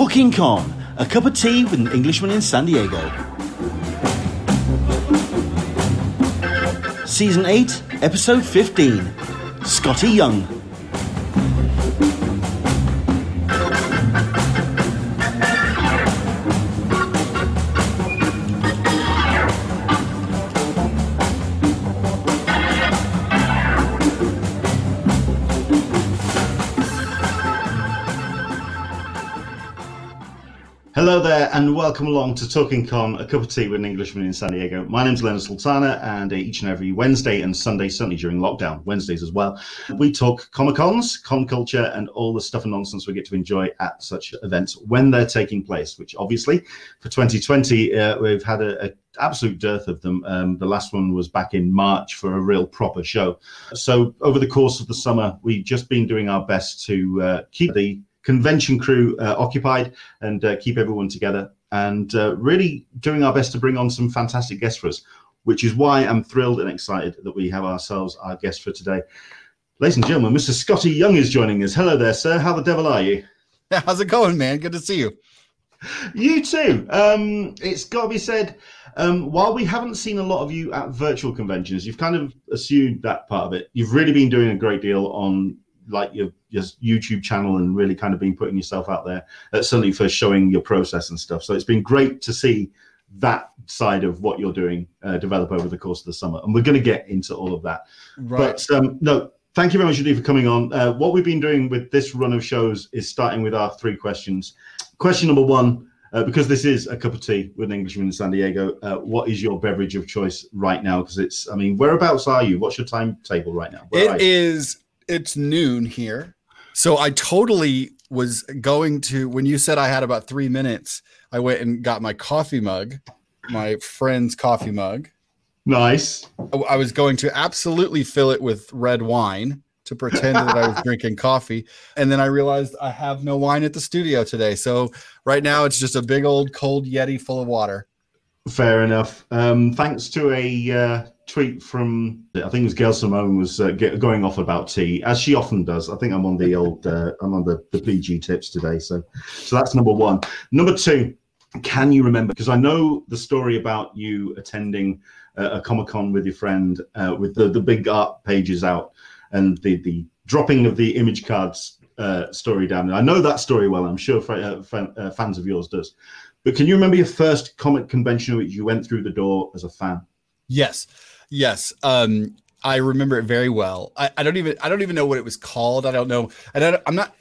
Talking Con, a cup of tea with an Englishman in San Diego. Season 8, Episode 15 Skottie Young. And welcome along to Talking Con, a cup of tea with an Englishman in San Diego. My name's Leonard Sultana, and each and every Wednesday and Sunday, certainly during lockdown, Wednesdays as well, we talk Comic Cons, con culture, and all the stuff and nonsense we get to enjoy at such events when they're taking place. Which obviously, for 2020, uh, we've had a, a absolute dearth of them. Um, the last one was back in March for a real proper show. So over the course of the summer, we've just been doing our best to uh, keep the convention crew uh, occupied and uh, keep everyone together and uh, really doing our best to bring on some fantastic guests for us, which is why I'm thrilled and excited that we have ourselves our guest for today. Ladies and gentlemen, Mr. Skottie Young is joining us. Hello there, sir. How the devil are you? How's it going, man? Good to see you. You too. Um, it's got to be said, um, while we haven't seen a lot of you at virtual conventions, you've kind of assumed that part of it. You've really been doing a great deal on like your, your YouTube channel and really kind of been putting yourself out there, uh, certainly for showing your process and stuff. So it's been great to see that side of what you're doing uh, develop over the course of the summer. And we're going to get into all of that. Right. But um, no, thank you very much indeed for coming on. Uh, what we've been doing with this run of shows is starting with our three questions. Question number one. Uh, because this is a cup of tea with an Englishman in San Diego, uh, what is your beverage of choice right now? Because it's, I mean, whereabouts are you? What's your timetable right now? Where it is it's noon here. So I totally was going to when you said I had about three minutes, I went and got my coffee mug, my friend's coffee mug. Nice. I was going to absolutely fill it with red wine to pretend that I was drinking coffee. And then I realized I have no wine at the studio today. So right now it's just a big old cold Yeti full of water. Fair enough. Um, thanks to a uh, tweet from I think it was Gail Simone was uh, get, going off about tea as she often does. I think I'm on the old uh, I'm on the, the PG tips today. So so that's number one. Number two, can you remember? Because I know the story about you attending uh, a Comic Con with your friend uh, with the the big art pages out and the the dropping of the image cards uh, story down there. I know that story well. I'm sure uh, fans of yours does. But can you remember your first comic convention which you went through the door as a fan? Yes. Yes. Um, I remember it very well. I, I, don't even I don't even know what it was called. I don't know. I don't, I'm not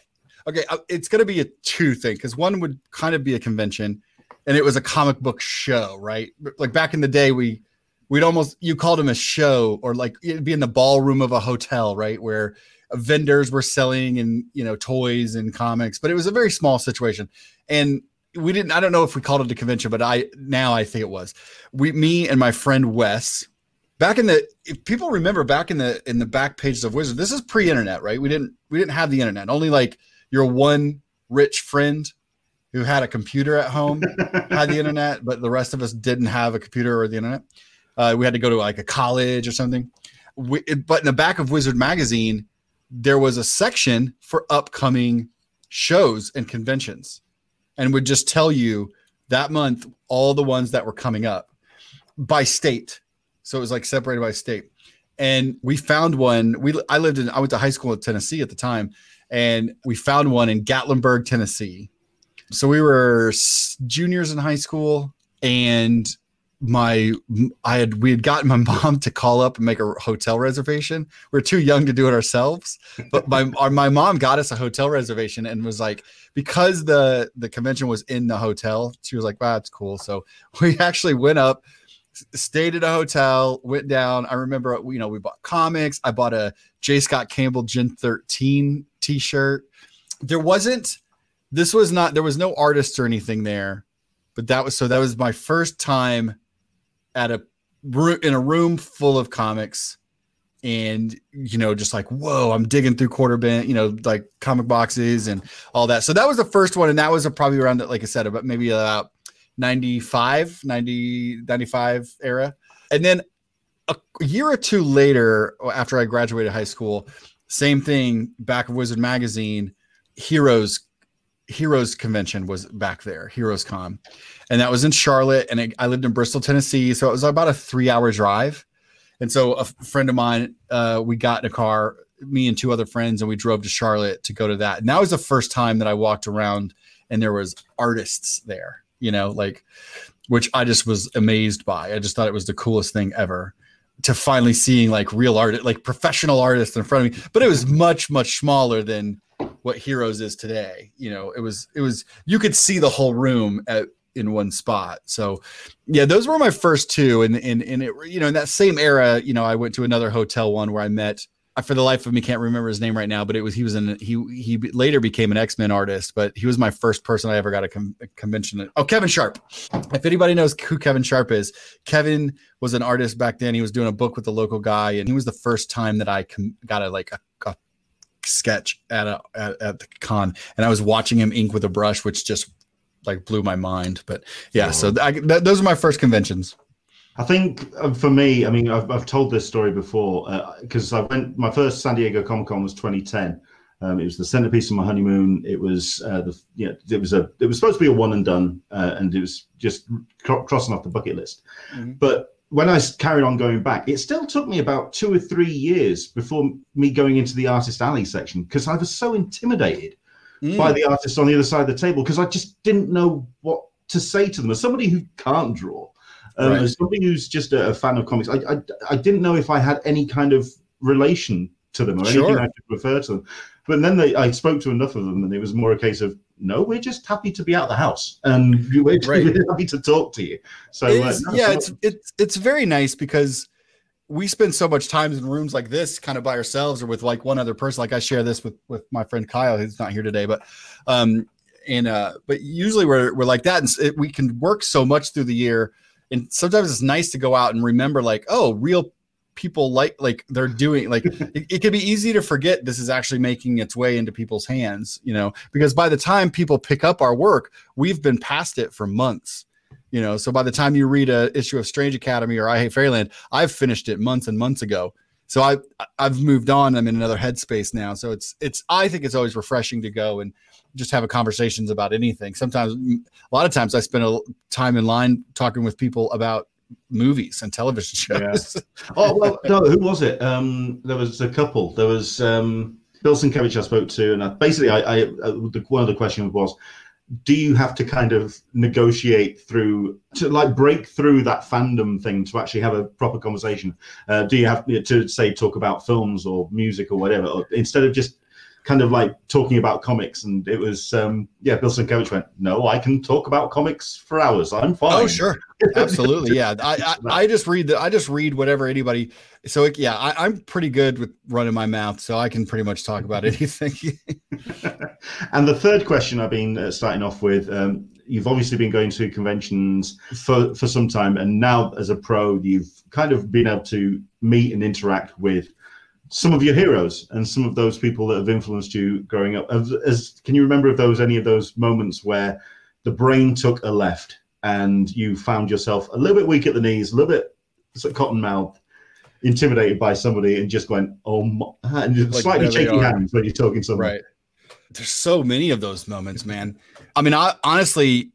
okay. Uh, it's going to be a two thing because one would kind of be a convention, and it was a comic book show, right? Like back in the day, we we'd almost you called them a show, or like it'd be in the ballroom of a hotel, right, where vendors were selling and you know toys and comics, but it was a very small situation, and we didn't. I don't know if we called it a convention, but I now I think it was. We, me and my friend Wes back in the if people remember back in the in the back pages of wizard this is pre-internet right? We didn't we didn't have the internet. Only like your one rich friend who had a computer at home had the internet but the rest of us didn't have a computer or the internet. Uh, we had to go to like a college or something. We, but in the back of wizard magazine there was a section for upcoming shows and conventions and would just tell you that month all the ones that were coming up by state so it was like separated by state. And we found one. We I lived in I went to high school in Tennessee at the time, and we found one in Gatlinburg, Tennessee. So we were juniors in high school, and my I had we had gotten my mom to call up and make a hotel reservation. We are too young to do it ourselves, but my our, my mom got us a hotel reservation and was like because the the convention was in the hotel. She was like, "Wow, that's cool." So we actually went up stayed at a hotel, went down. I remember, you know, we bought comics. I bought a J. Scott Campbell Gen 13 t shirt. There wasn't, this was not, there was no artist or anything there, but that was, so that was my first time at a in a room full of comics and you know just like whoa i'm digging through quarter bin you know like comic boxes and all that so that was the first one and that was a, probably around like i said about maybe about 95, 90, 95 era. And then a year or two later, after I graduated high school, same thing, back of Wizard Magazine, Heroes Heroes Convention was back there, Heroes Con, and that was in Charlotte. And it, I lived in Bristol, Tennessee, so it was about a three-hour drive. And so a friend of mine, uh, we got in a car, me and two other friends, and we drove to Charlotte to go to that. And that was the first time that I walked around and there was artists there, you know, like which I just was amazed by. I just thought it was the coolest thing ever to finally seeing like real art, like professional artists in front of me. But it was much, much smaller than what Heroes is today. You know, it was it was you could see the whole room at in one spot. So yeah, those were my first two. And and and it you know, in that same era, you know, I went to another hotel one where I met I for the life of me can't remember his name right now, but it was he was in he he later became an X Men artist, but he was my first person I ever got a, com- a convention. Oh, Kevin Sharpe. If anybody knows who Kevin Sharpe is, Kevin was an artist back then. He was doing a book with a local guy, and he was the first time that I com- got a like a, a sketch at a at, at, the con, and I was watching him ink with a brush, which just like blew my mind. But yeah, so I, th- those are my first conventions. I think uh, for me, I mean, I've, I've told this story before because uh, I went. My first San Diego Comic Con was 2010. Um, it was the centerpiece of my honeymoon. It was uh, the yeah, it was a it was supposed to be a one and done, uh, and it was just cr- crossing off the bucket list. Mm-hmm. But when I carried on going back, it still took me about two or three years before me going into the artist alley section because I was so intimidated mm. by the artists on the other side of the table because I just didn't know what to say to them. As somebody who can't draw, um, right. As somebody who's just a, fan of comics, I, I, I didn't know if I had any kind of relation to them or sure. anything I could refer to them. But then they, I spoke to enough of them, and it was more a case of no, we're just happy to be out of the house, and we're, right. happy to talk to you. So uh, yeah, so it's it's it's very nice because we spend so much time in rooms like this, kind of by ourselves or with like one other person. Like I share this with with my friend Kyle, who's not here today, but um, and uh, but usually we're we're like that, and it, we can work so much through the year and sometimes it's nice to go out and remember like oh real people like like they're doing like it, it can be easy to forget this is actually making its way into people's hands you know because by the time people pick up our work we've been past it for months you know. So by the time you read a issue of strange academy or i hate fairyland i've finished it months and months ago. So i i've moved on. I'm in another headspace now. So it's it's i think it's always refreshing to go and just have a conversations about anything. Sometimes, a lot of times, I spend a time in line talking with people about movies and television shows. Yeah. oh well, no, who was it? Um, there was a couple. There was um, Bill Sienkiewicz I spoke to, and I, basically, I, I uh, the, one of the questions was, do you have to kind of negotiate through to like break through that fandom thing to actually have a proper conversation? Uh, do you have to say talk about films or music or whatever, or instead of just kind of like talking about comics, and it was um, yeah. Bill Sienkiewicz went, "No, I can talk about comics for hours. I'm fine." Oh, sure, absolutely, yeah. I, I, I just read the I just read whatever anybody. So it, yeah, I, am pretty good with running my mouth, so I can pretty much talk about anything. and the third question I've been uh, starting off with. Um, you've obviously been going to conventions for, for some time and now as a pro you've kind of been able to meet and interact with some of your heroes and some of those people that have influenced you growing up. As, as, can you remember if those any of those moments where the brain took a left and you found yourself a little bit weak at the knees, a little bit sort of cotton mouthed, intimidated by somebody, and just went, "Oh," my, and like, slightly shaky hands when you're talking to someone. Right. There's so many of those moments, man. I mean, I honestly,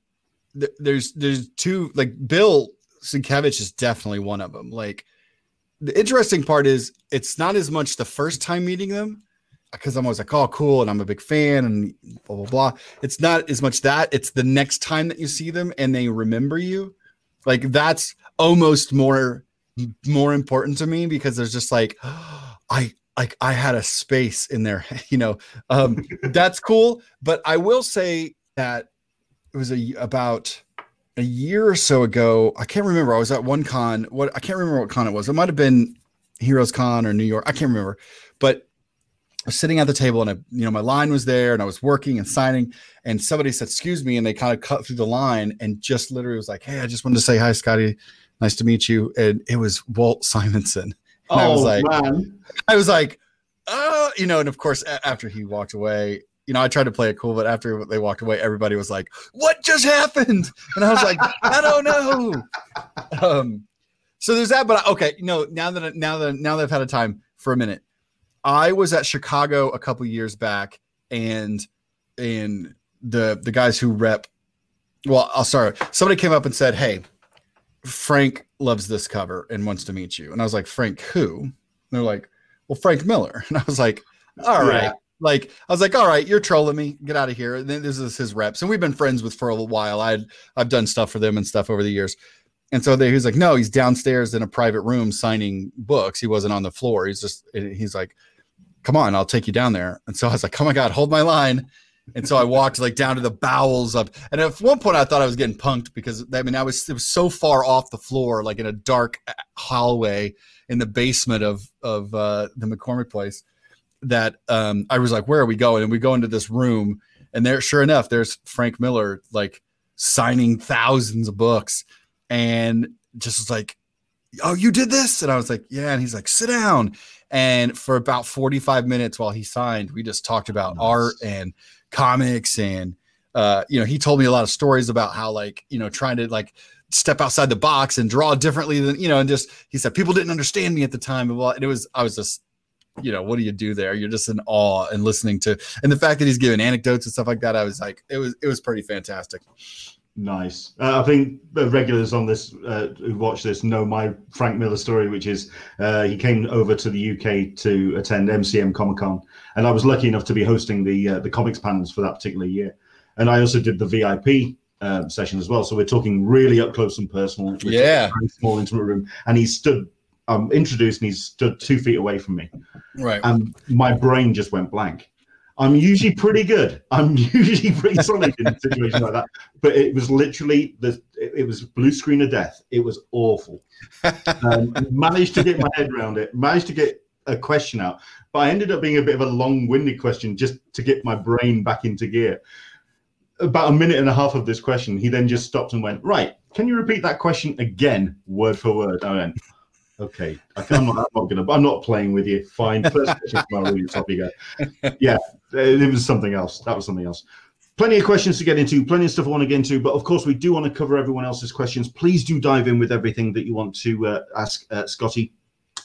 th- there's there's two like Bill Sienkiewicz is definitely one of them. Like the interesting part is it's not as much the first time meeting them because I'm always like, oh, cool, and I'm a big fan, and blah blah blah. It's not as much that; it's the next time that you see them and they remember you. Like that's almost more more important to me because there's just like, oh, I like I had a space in there, you know. Um, that's cool, but I will say that it was a about a year or so ago. I can't remember. I was at one con. What I can't remember what con it was. It might have been Heroes Con or New York. I can't remember. But I was sitting at the table and I, you know, my line was there and I was working and signing. And somebody said, "Excuse me," and they kind of cut through the line and just literally was like, "Hey, I just wanted to say hi, Skottie. Nice to meet you." And it was Walt Simonson. And oh I was oh, like, man. I was like, oh, you know. And of course, after he walked away, you know, I tried to play it cool, but after they walked away, everybody was like, "What just happened?" And I was like, "I don't know." Um, so there's that. But okay, you know, now that now that now that I've had a time for a minute, I was at Chicago a couple years back, and and the the guys who rep. Well, I'll start. Somebody came up and said, "Hey, Frank loves this cover and wants to meet you." And I was like, "Frank who?" And they're like, "Well, Frank Miller." And I was like, "All right." Yeah. Like I was like, all right, you're trolling me. Get out of here. And then this is his reps, and we've been friends with for a while. I'd I've done stuff for them and stuff over the years. And so they, he was like, no, he's downstairs in a private room signing books. He wasn't on the floor. He's just he's like, come on, I'll take you down there. And so I was like, oh my god, hold my line. And so I walked like down to the bowels of, and at one point I thought I was getting punked because I mean I was it was so far off the floor, like in a dark hallway in the basement of of uh, the McCormick place that um, I was like, where are we going? And we go into this room, and there, sure enough, there's Frank Miller like signing thousands of books, and just was like, oh, you did this? And I was like, yeah. And he's like, sit down. And for about 45 minutes while he signed, we just talked about Nice. art and comics and uh, you know, he told me a lot of stories about how like, you know, trying to like step outside the box and draw differently than, you know, and just he said people didn't understand me at the time. And it was I was just you know, what do you do there? You're just in awe and listening to, and the fact that he's giving anecdotes and stuff like that, I was like, it was, it was pretty fantastic. Nice. Uh, I think the regulars on this uh, who watch this know my Frank Miller story, which is uh, he came over to the UK to attend MCM Comic Con, and I was lucky enough to be hosting the uh, the comics panels for that particular year, and I also did the VIP. Uh, session as well, so we're talking really up close and personal. Yeah. very small intimate room, and he stood, um, introduced, and he stood two feet away from me, Right. and my brain just went blank. I'm usually pretty good. I'm usually pretty solid in situations like that. But it was literally the it, it was blue screen of death. It was awful. Um, managed to get my head around it. Managed to get a question out, but I ended up being a bit of a long-winded question just to get my brain back into gear. About a minute and a half of this question, he then just stopped and went, "Right, can you repeat that question again, word for word?" I went, "Okay, I'm not, I'm not gonna. I'm not playing with you. Fine. First question really top you go." Yeah, it was something else. That was something else. Plenty of questions to get into, plenty of stuff I want to get into, but of course, we do want to cover everyone else's questions. Please do dive in with everything that you want to uh, ask uh, Skottie.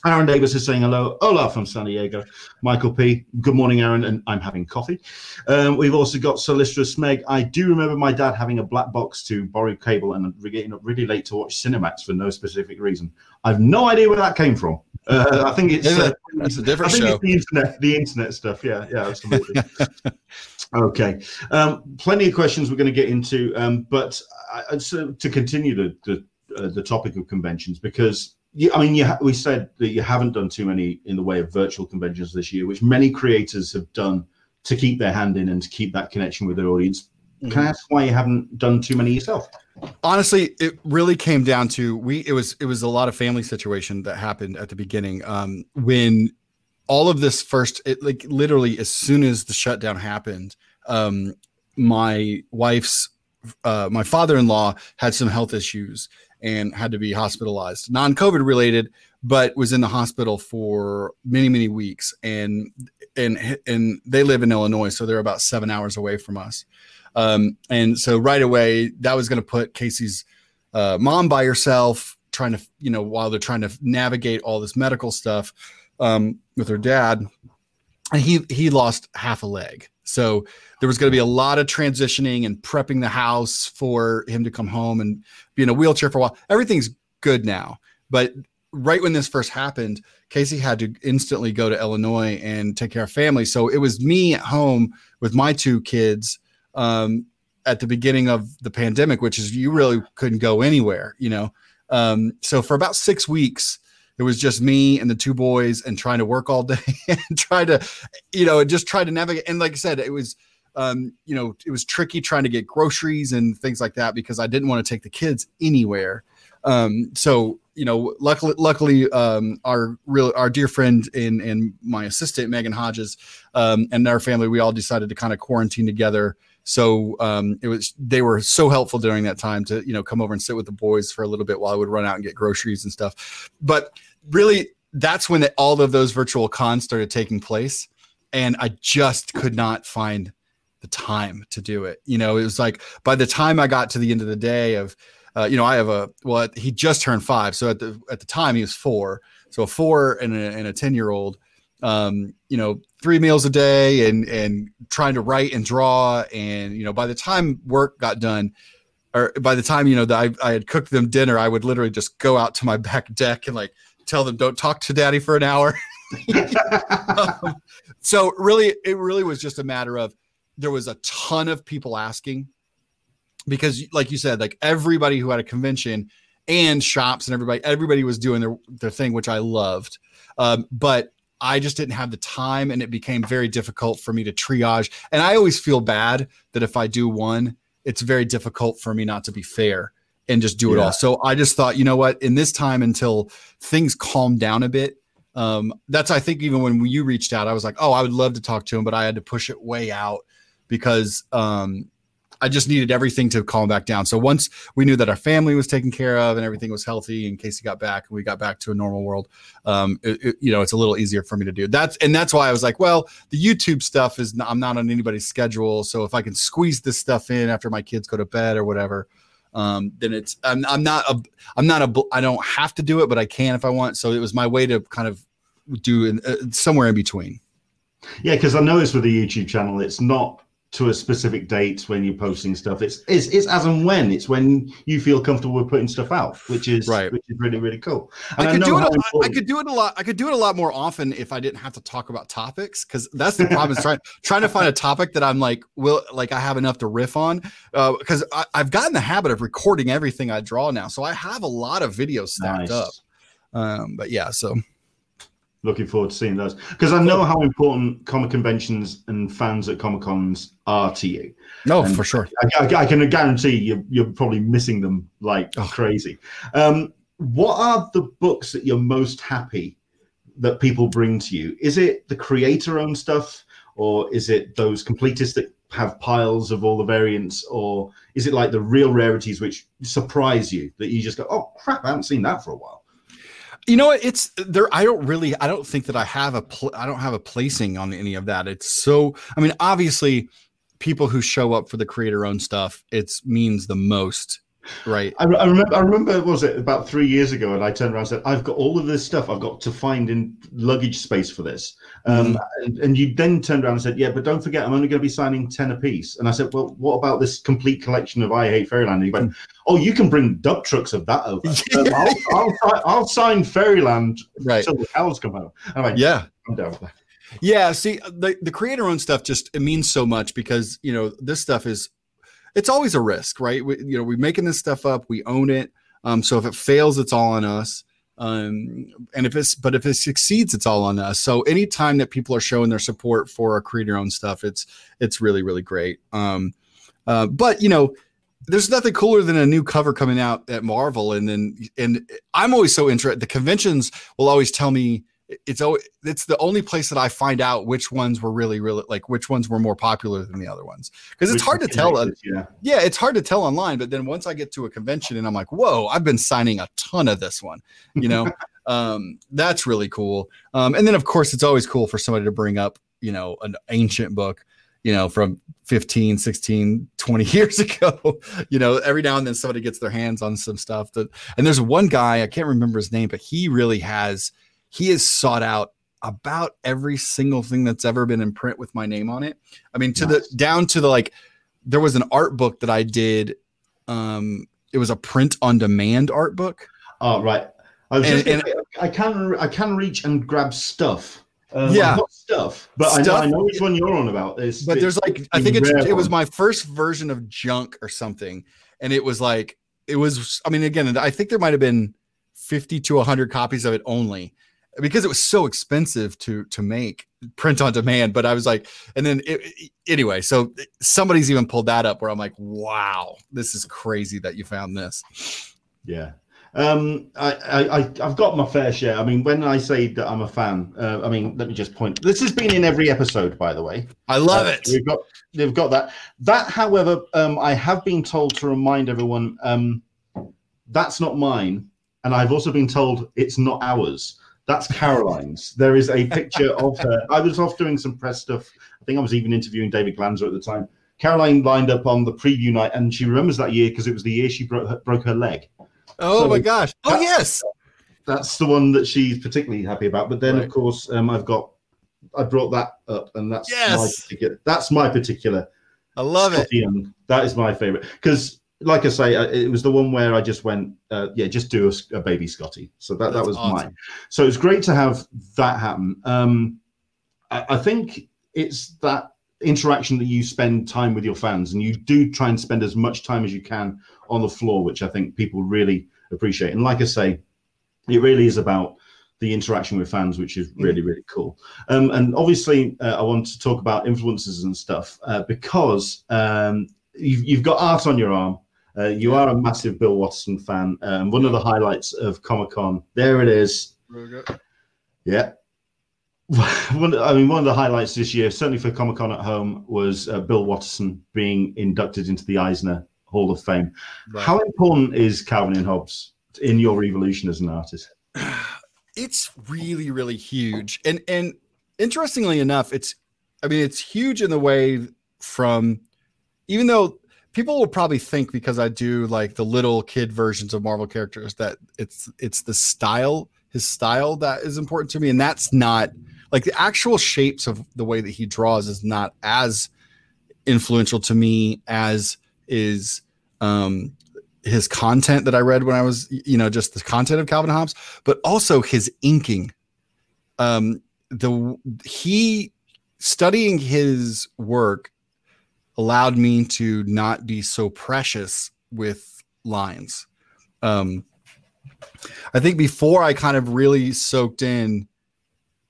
Aaron Davis is saying hello. Hola from San Diego. Michael P. Good morning, Aaron, and I'm having coffee. Um, we've also got Solistra Smeg. I do remember my dad having a black box to borrow cable and getting up really late to watch Cinemax for no specific reason. I've no idea where that came from. Uh, I think it's uh? That's a I different think show. it's the internet, the internet stuff. Yeah, yeah, absolutely. okay, um, plenty of questions we're going to get into, um, but I, I- so to continue the the, uh, the topic of conventions because. You, I mean, you ha- we said that you haven't done too many in the way of virtual conventions this year, which many creators have done to keep their hand in and to keep that connection with their audience. Can I ask why you haven't done too many yourself? honestly it really came down to we it was it was a lot of family situation that happened at the beginning um when all of this first it like literally as soon as the shutdown happened um my wife's uh my father-in-law had some health issues and had to be hospitalized. Non-covid related but was in the hospital for many many weeks. And and and they live in illinois so they're about seven hours away from us. Um, and so right away, that was going to put Casey's uh, mom by herself, trying to, you know, while they're trying to navigate all this medical stuff um, with her dad. And he he lost half a leg, so there was going to be a lot of transitioning and prepping the house for him to come home and be in a wheelchair for a while. Everything's good now, but right when this first happened, Casey had to instantly go to Illinois and take care of family. So it was me at home with my two kids um, at the beginning of the pandemic, which is you really couldn't go anywhere, you know. Um, so for about six weeks, it was just me and the two boys and trying to work all day and try to, you know, just try to navigate. And like I said, it was, um, you know, it was tricky trying to get groceries and things like that because I didn't want to take the kids anywhere. Um, so you know, luckily, luckily, um, our real, our dear friend and and my assistant Megan Hodges, um, and our family, we all decided to kind of quarantine together. So um, it was they were so helpful during that time to you know come over and sit with the boys for a little bit while I would run out and get groceries and stuff. But really, that's when the, all of those virtual cons started taking place, and I just could not find the time to do it. You know, it was like by the time I got to the end of the day of uh, you know, I have a well, he just turned five, so at the at the time he was four, so a four and a, and a ten year old, um, you know, three meals a day and and trying to write and draw. And you know, by the time work got done, or by the time you know that I, I had cooked them dinner, I would literally just go out to my back deck and like tell them, "Don't talk to Daddy for an hour." um, so really, it really was just a matter of there was a ton of people asking because, like you said, like everybody who had a convention and shops and everybody, everybody was doing their their thing, which I loved. Um, but I just didn't have the time and it became very difficult for me to triage. And I always feel bad that if I do one, it's very difficult for me not to be fair and just do it all. So I just thought, you know what, in this time until things calm down a bit, um, that's I think even when you reached out, I was like, oh, I would love to talk to him, but I had to push it way out because um, I just needed everything to calm back down. So once we knew that our family was taken care of and everything was healthy, in case he got back and we got back to a normal world, um, it, it, you know, it's a little easier for me to do. That's and that's why I was like, well, the YouTube stuff is not, I'm not on anybody's schedule, so if I can squeeze this stuff in after my kids go to bed or whatever, um, then it's I'm, I'm not a I'm not a I don't have to do it, but I can if I want. So it was my way to kind of do in, uh, somewhere in between. Yeah, because I noticed with the YouTube channel, it's not to a specific date when you're posting stuff. It's, it's it's as and when. It's when you feel comfortable with putting stuff out, which is right. which is really really cool. And I could I do it. A, I could do it a lot. I could do it a lot more often if I didn't have to talk about topics because that's the problem. is trying trying to find a topic that I'm like will like I have enough to riff on because uh, I've gotten the habit of recording everything I draw now, so I have a lot of videos stacked nice. up. Um, but yeah, so looking forward to seeing those because I know how important comic conventions and fans at comic cons are to you. No, and for sure. I, I, I, can guarantee you're, you're probably missing them like oh. crazy. Um, what are the books that you're most happy that people bring to you? Is it the creator owned stuff, or is it those completists that have piles of all the variants, or is it like the real rarities which surprise you that you just go, oh crap, I haven't seen that for a while? You know what? It's there. I don't really. I don't think that I have a. Pl- I don't have a placing on any of that. It's so. I mean, obviously, people who show up for the creator owned stuff, it means the most Right. I, I, remember. I remember. Was it about three years ago? And I turned around and said, "I've got all of this stuff. I've got to find in luggage space for this." Um, mm-hmm. and, and, you then turned around and said, "Yeah, but don't forget, I'm only going to be signing ten a piece." And I said, "Well, what about this complete collection of I Hate Fairyland?" And he went, "Oh, you can bring dump trucks of that over. um, I'll, I'll, I'll, sign Fairyland right. until the cows come home." I'm like, "Yeah, I'm down with that." Yeah, see, the the creator owned stuff just it means so much because you know this stuff is it's always a risk, right? We, you know, we're making this stuff up, we own it. Um, so if it fails, it's all on us. Um, and if it's, but if it succeeds, it's all on us. So anytime that people are showing their support for a creator own stuff, it's, it's really, really great. Um, uh, but you know, there's nothing cooler than a new cover coming out at Marvel. And then, and I'm always so interested. The conventions will always tell me, it's always it's the only place that I find out which ones were really really like which ones were more popular than the other ones because it's hard to tell. Yeah. yeah, it's hard to tell online. But then once I get to a convention and I'm like, whoa, I've been signing a ton of this one. You know, um, that's really cool. Um, and then of course it's always cool for somebody to bring up you know an ancient book you know from 15 16 20 years ago you know every now and then somebody gets their hands on some stuff that and there's one guy i can't remember his name but he really has he has sought out about every single thing that's ever been in print with my name on it. I mean, to nice. the down to the like, there was an art book that I did. Um, it was a print on demand art book. Oh, right. I was and, just and, I can I can reach and grab stuff. Um, yeah, stuff, but stuff, I, know, I know which one you're on about. It's, but there's like I think it's, it was my first version of junk or something, and it was like it was. I mean, again, I think there might have been fifty to hundred copies of it only, because it was so expensive to to make print on demand but i was like and then it, anyway so somebody's even pulled that up where i'm like wow this is crazy that you found this. Yeah. Um I, I i've got my fair share. I mean when i say that i'm a fan uh, i mean let me just point this has been in every episode by the way. I love uh, it. we've got they've got that. That however um i have been told to remind everyone um that's not mine and i've also been told it's not ours that's Caroline's. There is a picture of her. I was off doing some press stuff. I think I was even interviewing David Glanzer at the time. Caroline lined up on the preview night, and she remembers that year because it was the year she broke her, broke her leg. Oh so my gosh! Oh yes, that's the one that she's particularly happy about. But then, right. of course, um, I've got I brought that up, and that's Yes. my particular. That's my particular. I love it. That is my favorite because, like I say, it was the one where I just went, uh, yeah, just do a baby Skottie. So that that was awesome. mine. So it's great to have that happen. Um, I, I think it's that interaction that you spend time with your fans, and you do try and spend as much time as you can on the floor, which I think people really appreciate. And like I say, it really is about the interaction with fans, which is really really cool. Um, and obviously, uh, I want to talk about influences and stuff uh, because um, you've, you've got art on your arm. Uh, you are a massive Bill Watterson fan. Um, one of the highlights of Comic Con, there it is. Yeah. One, I mean, one of the highlights this year, certainly for Comic Con at home, was uh, Bill Watterson being inducted into the Eisner Hall of Fame. Right. How important is Calvin and Hobbes in your evolution as an artist? it's really really huge and and interestingly enough it's i mean it's huge in the way from even though people will probably think because i do like the little kid versions of marvel characters that it's it's the style his style that is important to me and that's not like the actual shapes of the way that he draws is not as influential to me as is um his content that I read when I was, you know, just the content of Calvin Hobbes, but also his inking. Um, the he studying his work allowed me to not be so precious with lines. Um, I think before I kind of really soaked in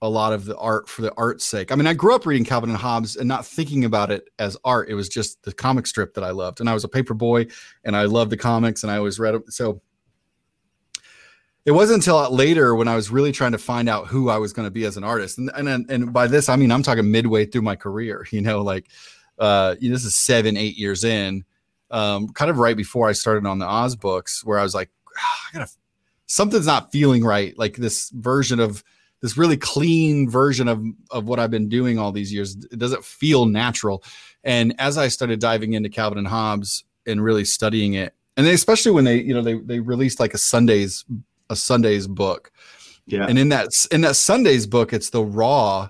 a lot of the art for the art's sake. I mean, I grew up reading Calvin and Hobbes and not thinking about it as art. It was just the comic strip that I loved, and I was a paper boy, and I loved the comics, and I always read them. So it wasn't until later when I was really trying to find out who I was going to be as an artist, and and and by this I mean I'm talking midway through my career. You know, like uh, this is seven, eight years in, um, kind of right before I started on the Oz books, where I was like, "Ah, I gotta something's not feeling right. Like this version of this really clean version of of what I've been doing all these years. It doesn't feel natural. And as I started diving into Calvin and Hobbes and really studying it, and they, especially when they, you know, they they released like a Sundays a Sundays book, Yeah. and in that in that Sundays book, it's the raw.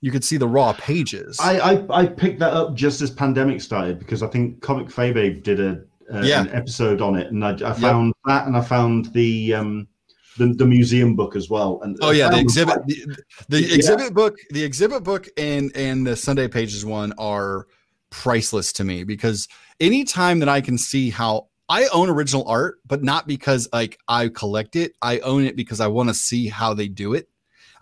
You could see the raw pages. I, I I picked that up just as pandemic started because I think Cartoonist Kayfabe did a uh, Yeah. an episode on it, and I, I found that, and I found the um the, the museum book as well. And Oh yeah, the exhibit, like- the, the Yeah. exhibit book, the exhibit book, and and the Sunday Pages one are priceless to me because anytime that I can see how I own original art, but not because like I collect it, I own it because I want to see how they do it.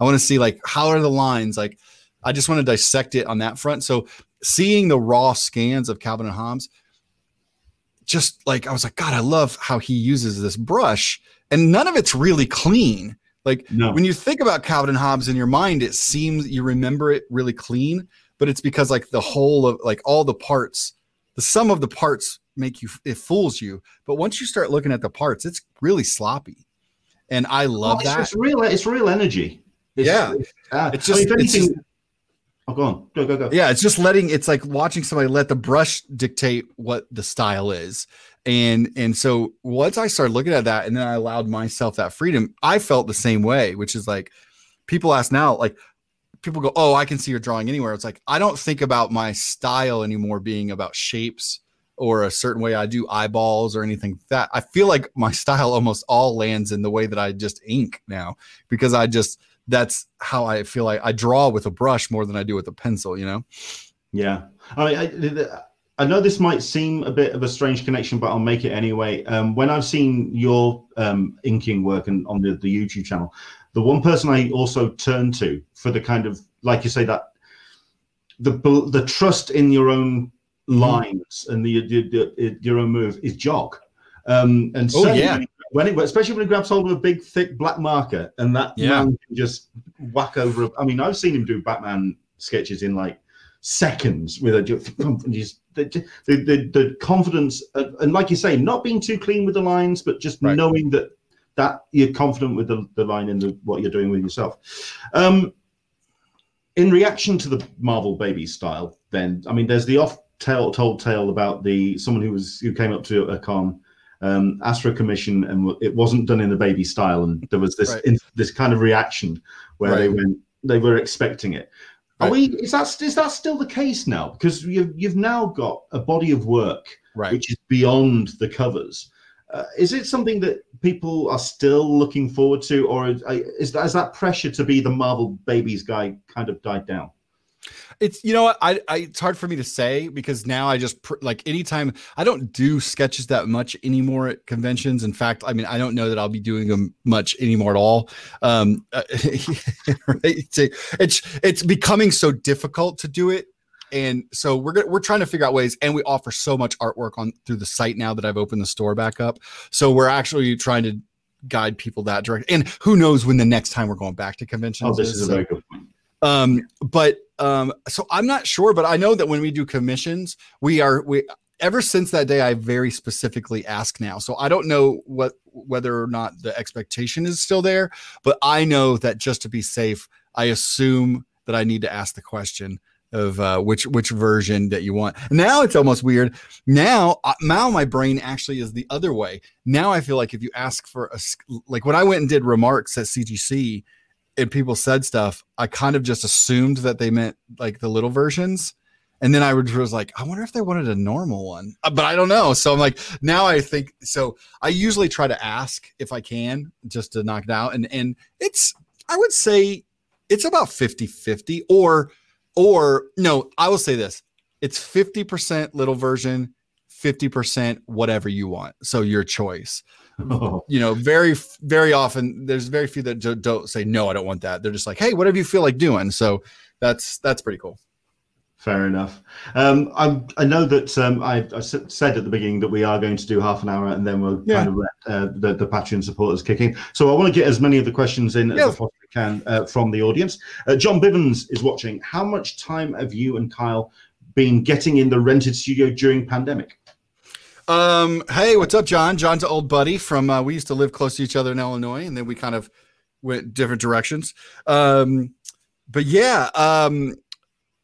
I want to see like how are the lines like. I just want to dissect it on that front. So seeing the raw scans of Calvin and Hobbes, just like I was like, God, I love how he uses this brush, and none of it's really clean. Like no. when you think about Calvin and Hobbes in your mind, it seems you remember it really clean, but it's because like the whole of like all the parts, the sum of the parts make you it fools you. But once you start looking at the parts, it's really sloppy. And I love Oh, it's, that. It's real. It's real energy. It's, Yeah. uh, It's I mean, just- if anything. Oh, go on. Go go go. yeah, it's just letting it's like watching somebody let the brush dictate what the style is. And and so once I started looking at that and then I allowed myself that freedom, I felt the same way, which is like people ask now, like people go, Oh, I can see your drawing anywhere. It's like I don't think about my style anymore being about shapes or a certain way I do eyeballs or anything like that. I feel like my style almost all lands in the way that I just ink now because I just that's how I feel like I draw with a brush more than I do with a pencil, you know? Yeah, I mean, I, I know this might seem a bit of a strange connection, but I'll make it anyway. Um, when I've seen your um, inking work and on the, the YouTube channel, the one person I also turn to for the kind of like you say that the the trust in your own Mm-hmm. lines and the, the, the your own move is Jock. Um, and Oh, certainly yeah. When it especially when he grabs hold of a big thick black marker and that Yeah. man can just whack over. a- I mean, I've seen him do Batman sketches in like seconds with a just the, the, the, the confidence of, and like you say not being too clean with the lines but just Right. knowing that that you're confident with the, the line and the, what you're doing with yourself um in reaction to the marvel baby style then i mean there's the off tale told tale about the someone who was who came up to a con um, asked for a commission and it wasn't done in the baby style and there was this Right. in, this kind of reaction where they went they were expecting it. Are we? Is that is that still the case now? Because you've you've now got a body of work Right. which is beyond the covers. Uh, is it something that people are still looking forward to, or is, is that, has that pressure to be the Marvel babies guy kind of died down? It's you know what I, I it's hard for me to say because now I just pr- like anytime I don't do sketches that much anymore at conventions. In fact, I mean I don't know that I'll be doing them much anymore at all. Um, uh, right? It's, it's it's becoming so difficult to do it, and so we're gonna, we're trying to figure out ways. And we offer so much artwork on through the site now that I've opened the store back up. So we're actually trying to guide people that direction And who knows when the next time we're going back to conventions? Oh, this is a so- very good point. um but um so i'm not sure but i know that when we do commissions we are we ever since that day i very specifically ask now. So i don't know what whether or not the expectation is still there but i know that just to be safe i assume that i need to ask the question of uh, which which version that you want. Now it's almost weird. Now uh, now my brain actually is the other way. Now i feel like if you ask for a like when i went and did remarks at cgc and people said stuff, I kind of just assumed that they meant like the little versions. And then I was like, I wonder if they wanted a normal one, Uh, but I don't know. So I'm like, now I think so. I usually try to ask if I can just to knock it out. And, and it's, I would say it's about 50 50 or, or no, I will say this it's 50% little version, 50% whatever you want. So your choice Oh, you know, very, very often there's very few that do- don't say, no, I don't want that. They're just like, hey, whatever you feel like doing. So that's, that's pretty cool. fair enough. Um, I'm, I know that um, I, I said at the beginning that we are going to do half an hour and then we'll Yeah. kind of let uh, the, the Patreon supporters kick in. So I want to get as many of the questions in as Yeah. I possibly can uh, from the audience. Uh, John Bivens is watching. How much time have you and Kyle been getting in the rented studio during pandemic? Um, hey, what's up, John? John's an old buddy from, uh, we used to live close to each other in Illinois and then we kind of went different directions. Um, but yeah, um,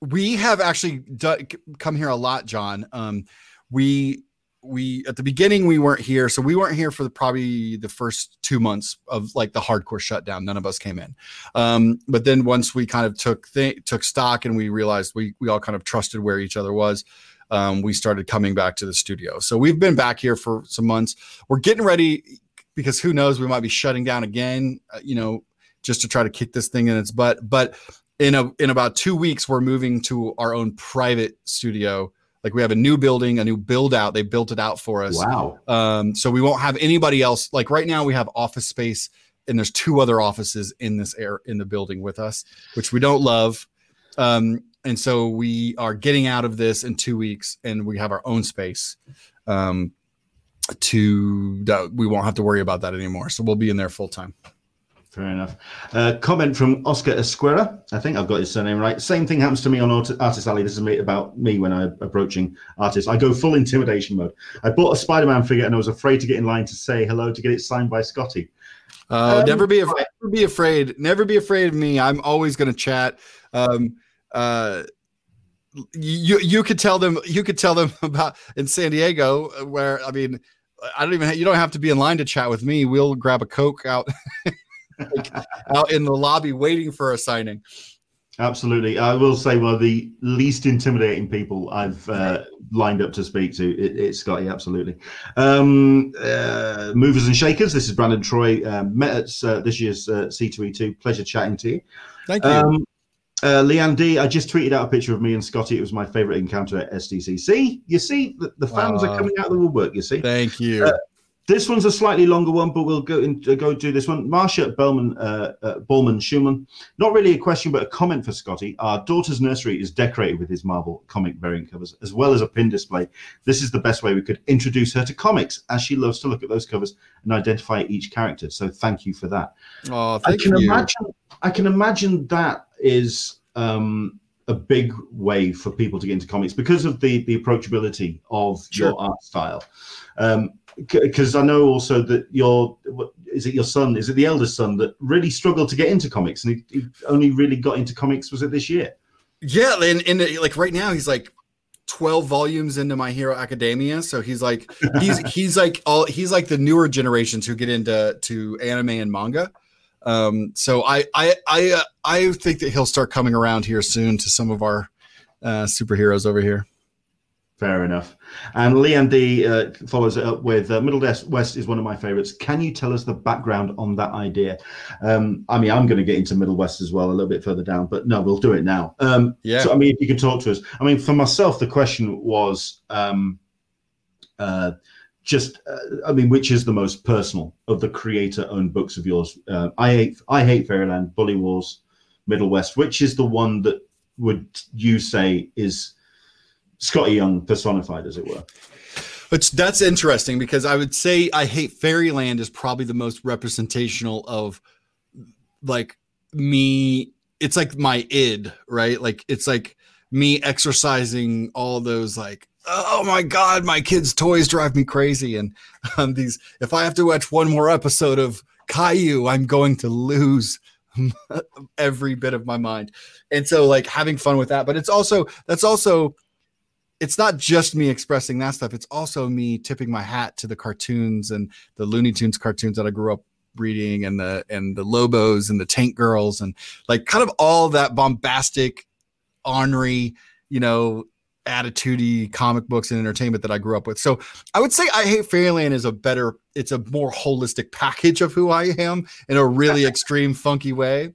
we have actually do- come here a lot, John. Um, we, we at the beginning we weren't here, so we weren't here for the, probably the first two months of like the hardcore shutdown. None of us came in, um, but then once we kind of took th- took stock and we realized we we all kind of trusted where each other was, um, we started coming back to the studio. So we've been back here for some months. We're getting ready because who knows, we might be shutting down again. Uh, you know, just to try to kick this thing in its butt. But in a in about two weeks, we're moving to our own private studio. Like we have a new building, a new build out. They built it out for us. Wow. Um, so we won't have anybody else. Like right now, we have office space, and there's two other offices in this air in the building with us, which we don't love. Um, and so we are getting out of this in two weeks, and we have our own space. Um, to that we won't have to worry about that anymore. So we'll be in there full time. Fair enough. Uh, comment from Oscar Esquera. I think I've got his surname right. Same thing happens to me on Art- Artist Alley. This is me, about me when I'm approaching artists. I go full intimidation mode. I bought a Spider Man figure and I was afraid to get in line to say hello to get it signed by Skottie. Uh, Um, never be afraid. Never be afraid. Never be afraid of me. I'm always going to chat. Um, uh, you you could tell them you could tell them about in San Diego uh, where I mean I don't even you don't have to be in line to chat with me. We'll grab a coke out like, out in the lobby waiting for a signing. Absolutely. I will say one of the least intimidating people I've uh, lined up to speak to. It, it's Skottie, absolutely. Um, uh, movers and Shakers. This is Brandon Troy. Um, met at uh, this year's uh, C2E2. Pleasure chatting to you. Thank you. Um, uh, Leanne D, I just tweeted out a picture of me and Skottie. It was my favorite encounter at SDCC. You see, the, the fans are coming out of the woodwork. You see, Thank you. uh, this one's a slightly longer one, but we'll go in, uh, go do this one. Marsha Bellman, uh, uh, Bowman Schumann. Not really a question, but a comment for Skottie. Our daughter's nursery is decorated with his Marvel comic variant covers, as well as a pin display. This is the best way we could introduce her to comics, as she loves to look at those covers and identify each character. So thank you for that. oh, I can you. imagine. I can imagine that is um, a big way for people to get into comics because of the the approachability of Sure. your art style. Because I know also that your what- is it your son? Is it the eldest son that really struggled to get into comics, and he, he only really got into comics was it this year? Yeah, and, and like right now he's like 12 volumes into My Hero Academia. So he's like he's he's like all he's like the newer generations who get into to anime and manga. Um, so I I I uh, I think that he'll start coming around here soon to some of our uh, superheroes over here. Fair enough. And Liam D uh, follows it up with uh, Middlewest is one of my favorites. Can you tell us the background on that idea? Um, I mean, I'm going to get into Middlewest as well a little bit further down, but no, we'll do it now. Um, yeah. So, I mean, if you can talk to us. I mean, for myself, the question was um, uh, just, uh, I mean, which is the most personal of the creator-owned books of yours? Uh, I hate, I hate Fairyland, Bully Wars, Middlewest. Which is the one that would you say is Skottie Young personified, as it were. Which that's interesting because I would say I hate Fairyland is probably the most representational of like me. It's like my id, right? Like it's like me exercising all those like oh my god my kids toys drive me crazy and um, these if i have to watch one more episode of caillou i'm going to lose every bit of my mind and so like having fun with that but it's also that's also it's not just me expressing that stuff. It's also me tipping my hat to the cartoons and the Looney Tunes cartoons that I grew up reading and the and the Lobos and the Tank Girls and like kind of all that bombastic, ornery, you know, attitudey comic books and entertainment that I grew up with. So I would say I Hate Fairyland is a better, it's a more holistic package of who I am in a really extreme, funky way.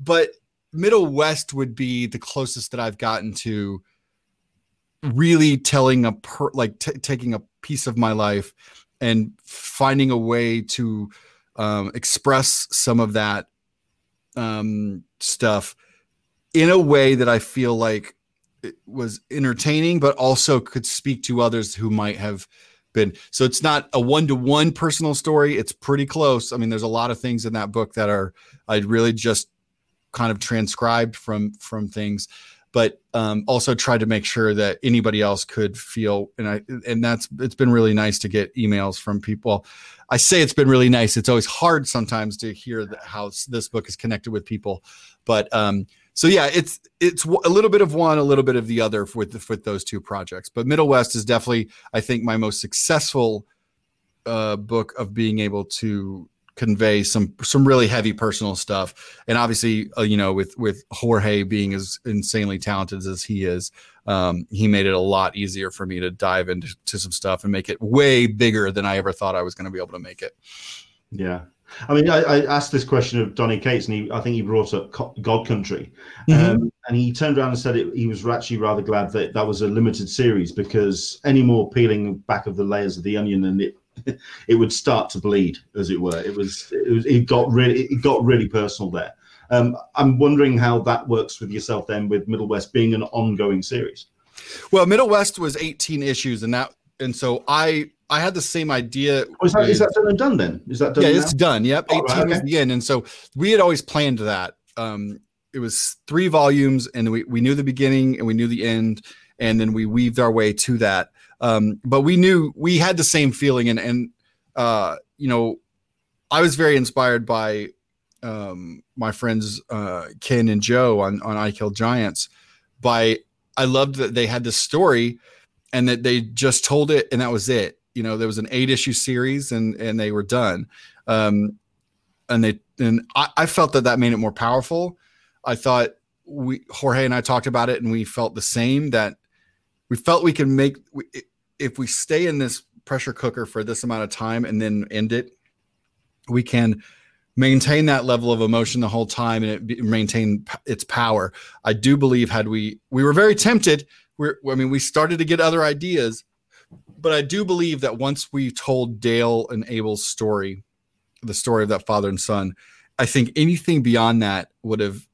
But Middlewest would be the closest that I've gotten to really telling a per like t- taking a piece of my life and finding a way to um, express some of that um, stuff in a way that I feel like was entertaining, but also could speak to others who might have been. So it's not a one to one personal story. It's pretty close. I mean, there's a lot of things in that book that are I really just kind of transcribed from from things but um, also tried to make sure that anybody else could feel and I and that's it's been really nice to get emails from people. I say it's been really nice. It's always hard sometimes to hear how this book is connected with people, but um, so yeah, it's it's a little bit of one, a little bit of the other with with those two projects. But Middlewest is definitely, I think, my most successful uh, book of being able to convey some some really heavy personal stuff. And obviously uh, you know with with jorge being as insanely talented as he is um, he made it a lot easier for me to dive into some stuff and make it way bigger than i ever thought i was going to be able to make it. Yeah I mean, I, I, asked this question of Donny Cates, and he, I think he brought up God Country, mm-hmm. um, and he turned around and said it, he was actually rather glad that that was a limited series because any more peeling back of the layers of the onion, and it it would start to bleed, as it were. It was it, was, it got really it got really personal there. Um, I'm wondering how that works with yourself then, with Middlewest being an ongoing series. Well, Middlewest was 18 issues, and that and so I I had the same idea. Oh, is, that, with, is that done and done then? Is that done? Yeah, now? it's done. Yep, oh, 18 right, okay. is the end, and so we had always planned that. Um, it was three volumes, and we we knew the beginning and we knew the end, and then we weaved our way to that. Um, but we knew we had the same feeling, and and uh, you know, I was very inspired by um, my friends uh, Ken and Joe on on I Kill Giants. By I loved that they had this story, and that they just told it, and that was it. You know, there was an eight issue series, and and they were done. Um, and they and I, I felt that that made it more powerful. I thought we Jorge and I talked about it, and we felt the same that we felt we can make if we stay in this pressure cooker for this amount of time and then end it, we can maintain that level of emotion the whole time and it maintain its power. I do believe had we we were very tempted. We're I mean we started to get other ideas, but I do believe that once we told Dale and Abel's story, the story of that father and son, I think anything beyond that would have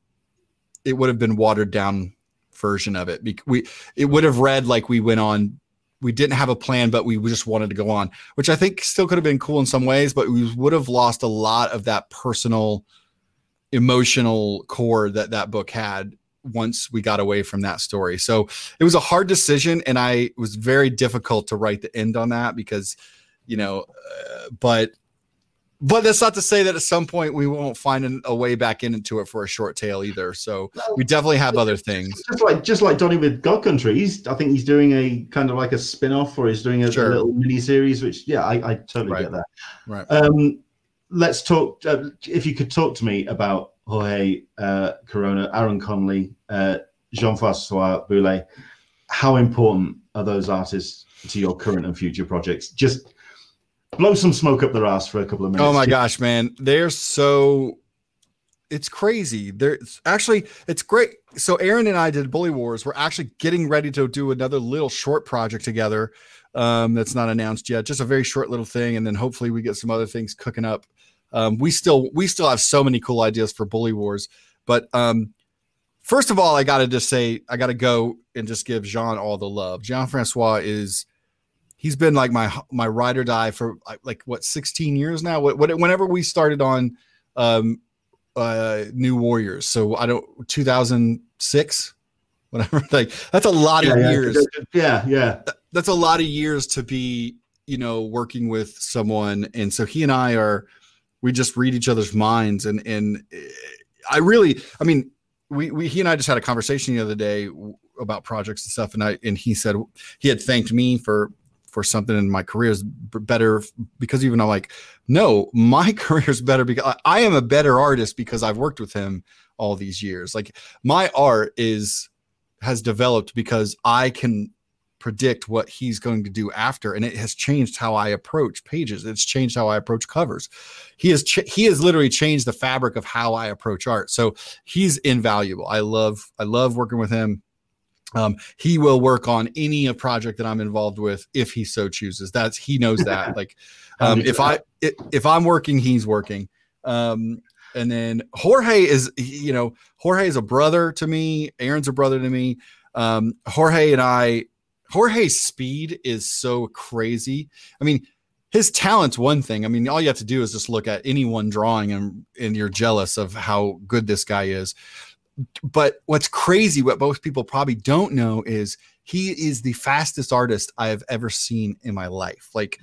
it would have been watered down version of it. We it would have read like we went on. We didn't have a plan, but we just wanted to go on, which I think still could have been cool in some ways. But we would have lost a lot of that personal, emotional core that that book had once we got away from that story. So it was a hard decision, and I it was very difficult to write the end on that because, you know, uh, but but that's not to say that at some point we won't find an, a way back into it for a short tail either. So we definitely have other things. Just like just like Donny with God Country, he's I think he's doing a kind of like a spin off or he's doing a, sure. little mini series. Which yeah, I, I totally right. get that. Right. Um, let's talk. Uh, if you could talk to me about Jorge uh, Corona, Aaron Conley, uh, Jean-Francois Beaulieu, how important are those artists to your current and future projects? Just blow some smoke up their ass for a couple of minutes. Oh my gosh, man, they're so. It's crazy. There's actually it's great. So Aaron and I did Bully Wars. We're actually getting ready to do another little short project together. Um, that's not announced yet. Just a very short little thing, and then hopefully we get some other things cooking up. Um, we still we still have so many cool ideas for Bully Wars, but um, first of all, I got to just say I got to go and just give Jean all the love. Jean Francois is he's been like my my ride or die for like what 16 years now. What, whenever we started on um, uh, New Warriors, so I don't 2006, whatever. Like that's a lot yeah, of yeah. years. Yeah, yeah. That's a lot of years to be you know working with someone, and so he and I are we just read each other's minds, and and eh, I really, I mean we, we he and I just had a conversation the other day about projects and stuff, and I and he said he had thanked me for for something in my career is better because even I'm like, no, my career is better because I, I am a better artist because I've worked with him all these years. Like my art is has developed because I can predict what he's going to do after and it has changed how i approach pages. It's changed how i approach covers. He has ch- he has literally changed the fabric of how i approach art. So he's invaluable. I love i love working with him. Um, he will work on any project that i'm involved with if he so chooses. That's he knows that. Like um, if i if i'm working he's working. Um, and then jorge is you know jorge is a brother to me. Aaron's a brother to me. Um, jorge and i Jorge's speed is so crazy. I mean, his talent's one thing. I mean, all you have to do is just look at any one drawing and and you're jealous of how good this guy is. But what's crazy, what most people probably don't know is he is the fastest artist I have ever seen in my life. Like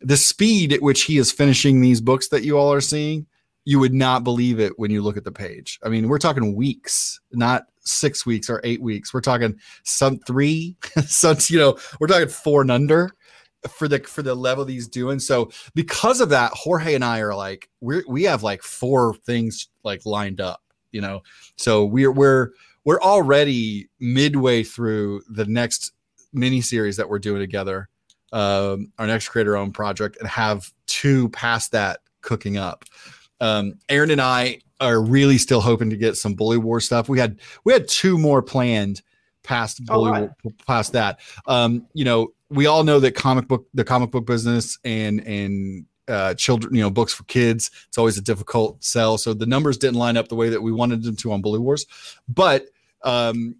the speed at which he is finishing these books that you all are seeing, you would not believe it when you look at the page. I mean, we're talking weeks, not six weeks or eight weeks. We're talking some three, some you know, we're talking four and under for the for the level he's doing. So because of that, Jorge and I are like we we have like four things like lined up, you know. So we're we're we're already midway through the next mini series that we're doing together, um, our next creator owned project, and have two past that cooking up. Um, Aaron and I are really still hoping to get some bully war stuff. We had we had two more planned past bully right. war, past that. Um, you know, we all know that comic book the comic book business and and uh, children, you know, books for kids. It's always a difficult sell. So the numbers didn't line up the way that we wanted them to on Bully Wars, but um,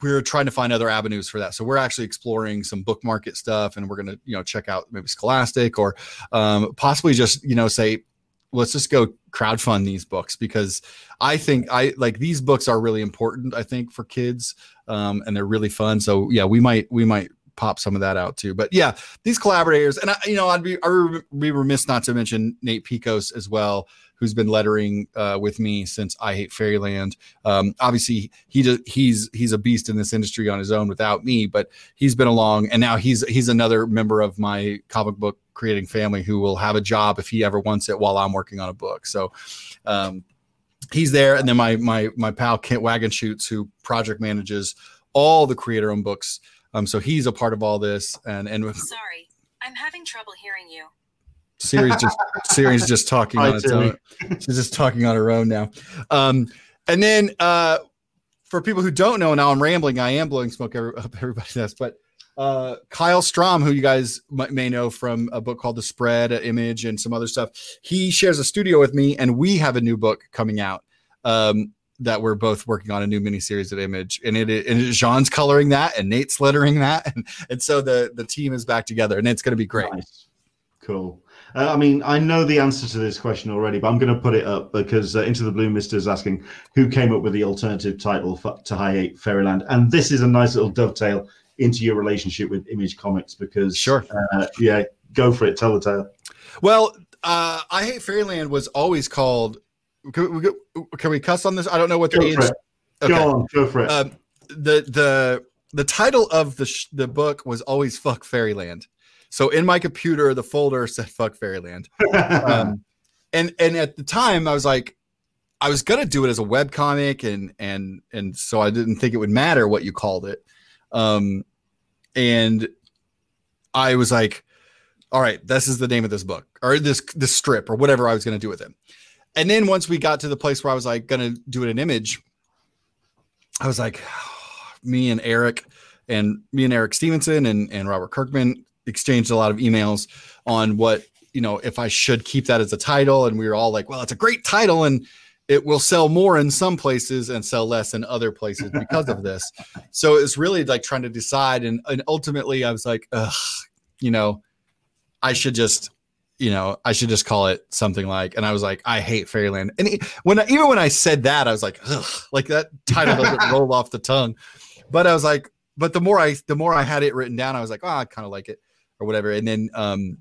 we're trying to find other avenues for that. So we're actually exploring some book market stuff, and we're going to, you know, check out maybe Scholastic or um, possibly just, you know, say let's just go crowdfund these books because I think I like these books are really important. I think for kids, um, and they're really fun. So yeah, we might we might pop some of that out too. But yeah, these collaborators, and I, you know, I'd be I'd be remiss not to mention Nate Piekos as well, who's been lettering uh, with me since I Hate Fairyland. Um, obviously, he just, he's he's a beast in this industry on his own without me, but he's been along, and now he's he's another member of my comic book creating family who will have a job if he ever wants it while I'm working on a book. So. Um, he's there and then my my my pal kent Wagenschutz who project manages all the creator owned books um, so he's a part of all this. And and sorry, I'm having trouble hearing you. Siri's just Siri's just talking on its own. She's just talking on her own now. Um, and then uh, for people who don't know, now I'm rambling. I am blowing smoke every, up everybody's ass, but uh, Kyle Strahm, who you guys may know from a book called The Spread, Image, and some other stuff, he shares a studio with me, and we have a new book coming out. Um, that we're both working on a new miniseries at Image, and it, and Jean's coloring that, and Nate's lettering that, and, and so the the team is back together, and it's going to be great. Nice. Cool. Uh, I mean, I know the answer to this question already, but I'm going to put it up because uh, Into the Blue Mister is asking who came up with the alternative title for, to I Hate Fairyland, and this is a nice little dovetail into your relationship with Image Comics because sure, uh, yeah, go for it, tell the tale. Well, uh, I Hate Fairyland was always called can we, can we cuss on this? I don't know what the age. Okay. Go on, go for it. Um, the the the title of the sh- the book was always "Fuck Fairyland," so in my computer the folder said "Fuck Fairyland." um, and and at the time I was like, I was gonna do it as a web comic, and and and so I didn't think it would matter what you called it. Um, and I was like, all right, this is the name of this book or this this strip or whatever I was gonna do with it. And then once we got to the place where I was like gonna do it an image, I was like, me and Eric and me and Eric Stephenson and, and Robert Kirkman exchanged a lot of emails on what, you know, if I should keep that as a title. And we were all like, well, it's a great title and it will sell more in some places and sell less in other places because of this. So it's really like trying to decide. And, and ultimately I was like, ugh, you know, I should just you know, I should just call it something like, and I was like, I hate Fairyland. And when I, even when I said that, I was like, Ugh, like that title doesn't roll off the tongue. But I was like, but the more I, the more I had it written down, I was like, oh, I kind of like it or whatever. And then um,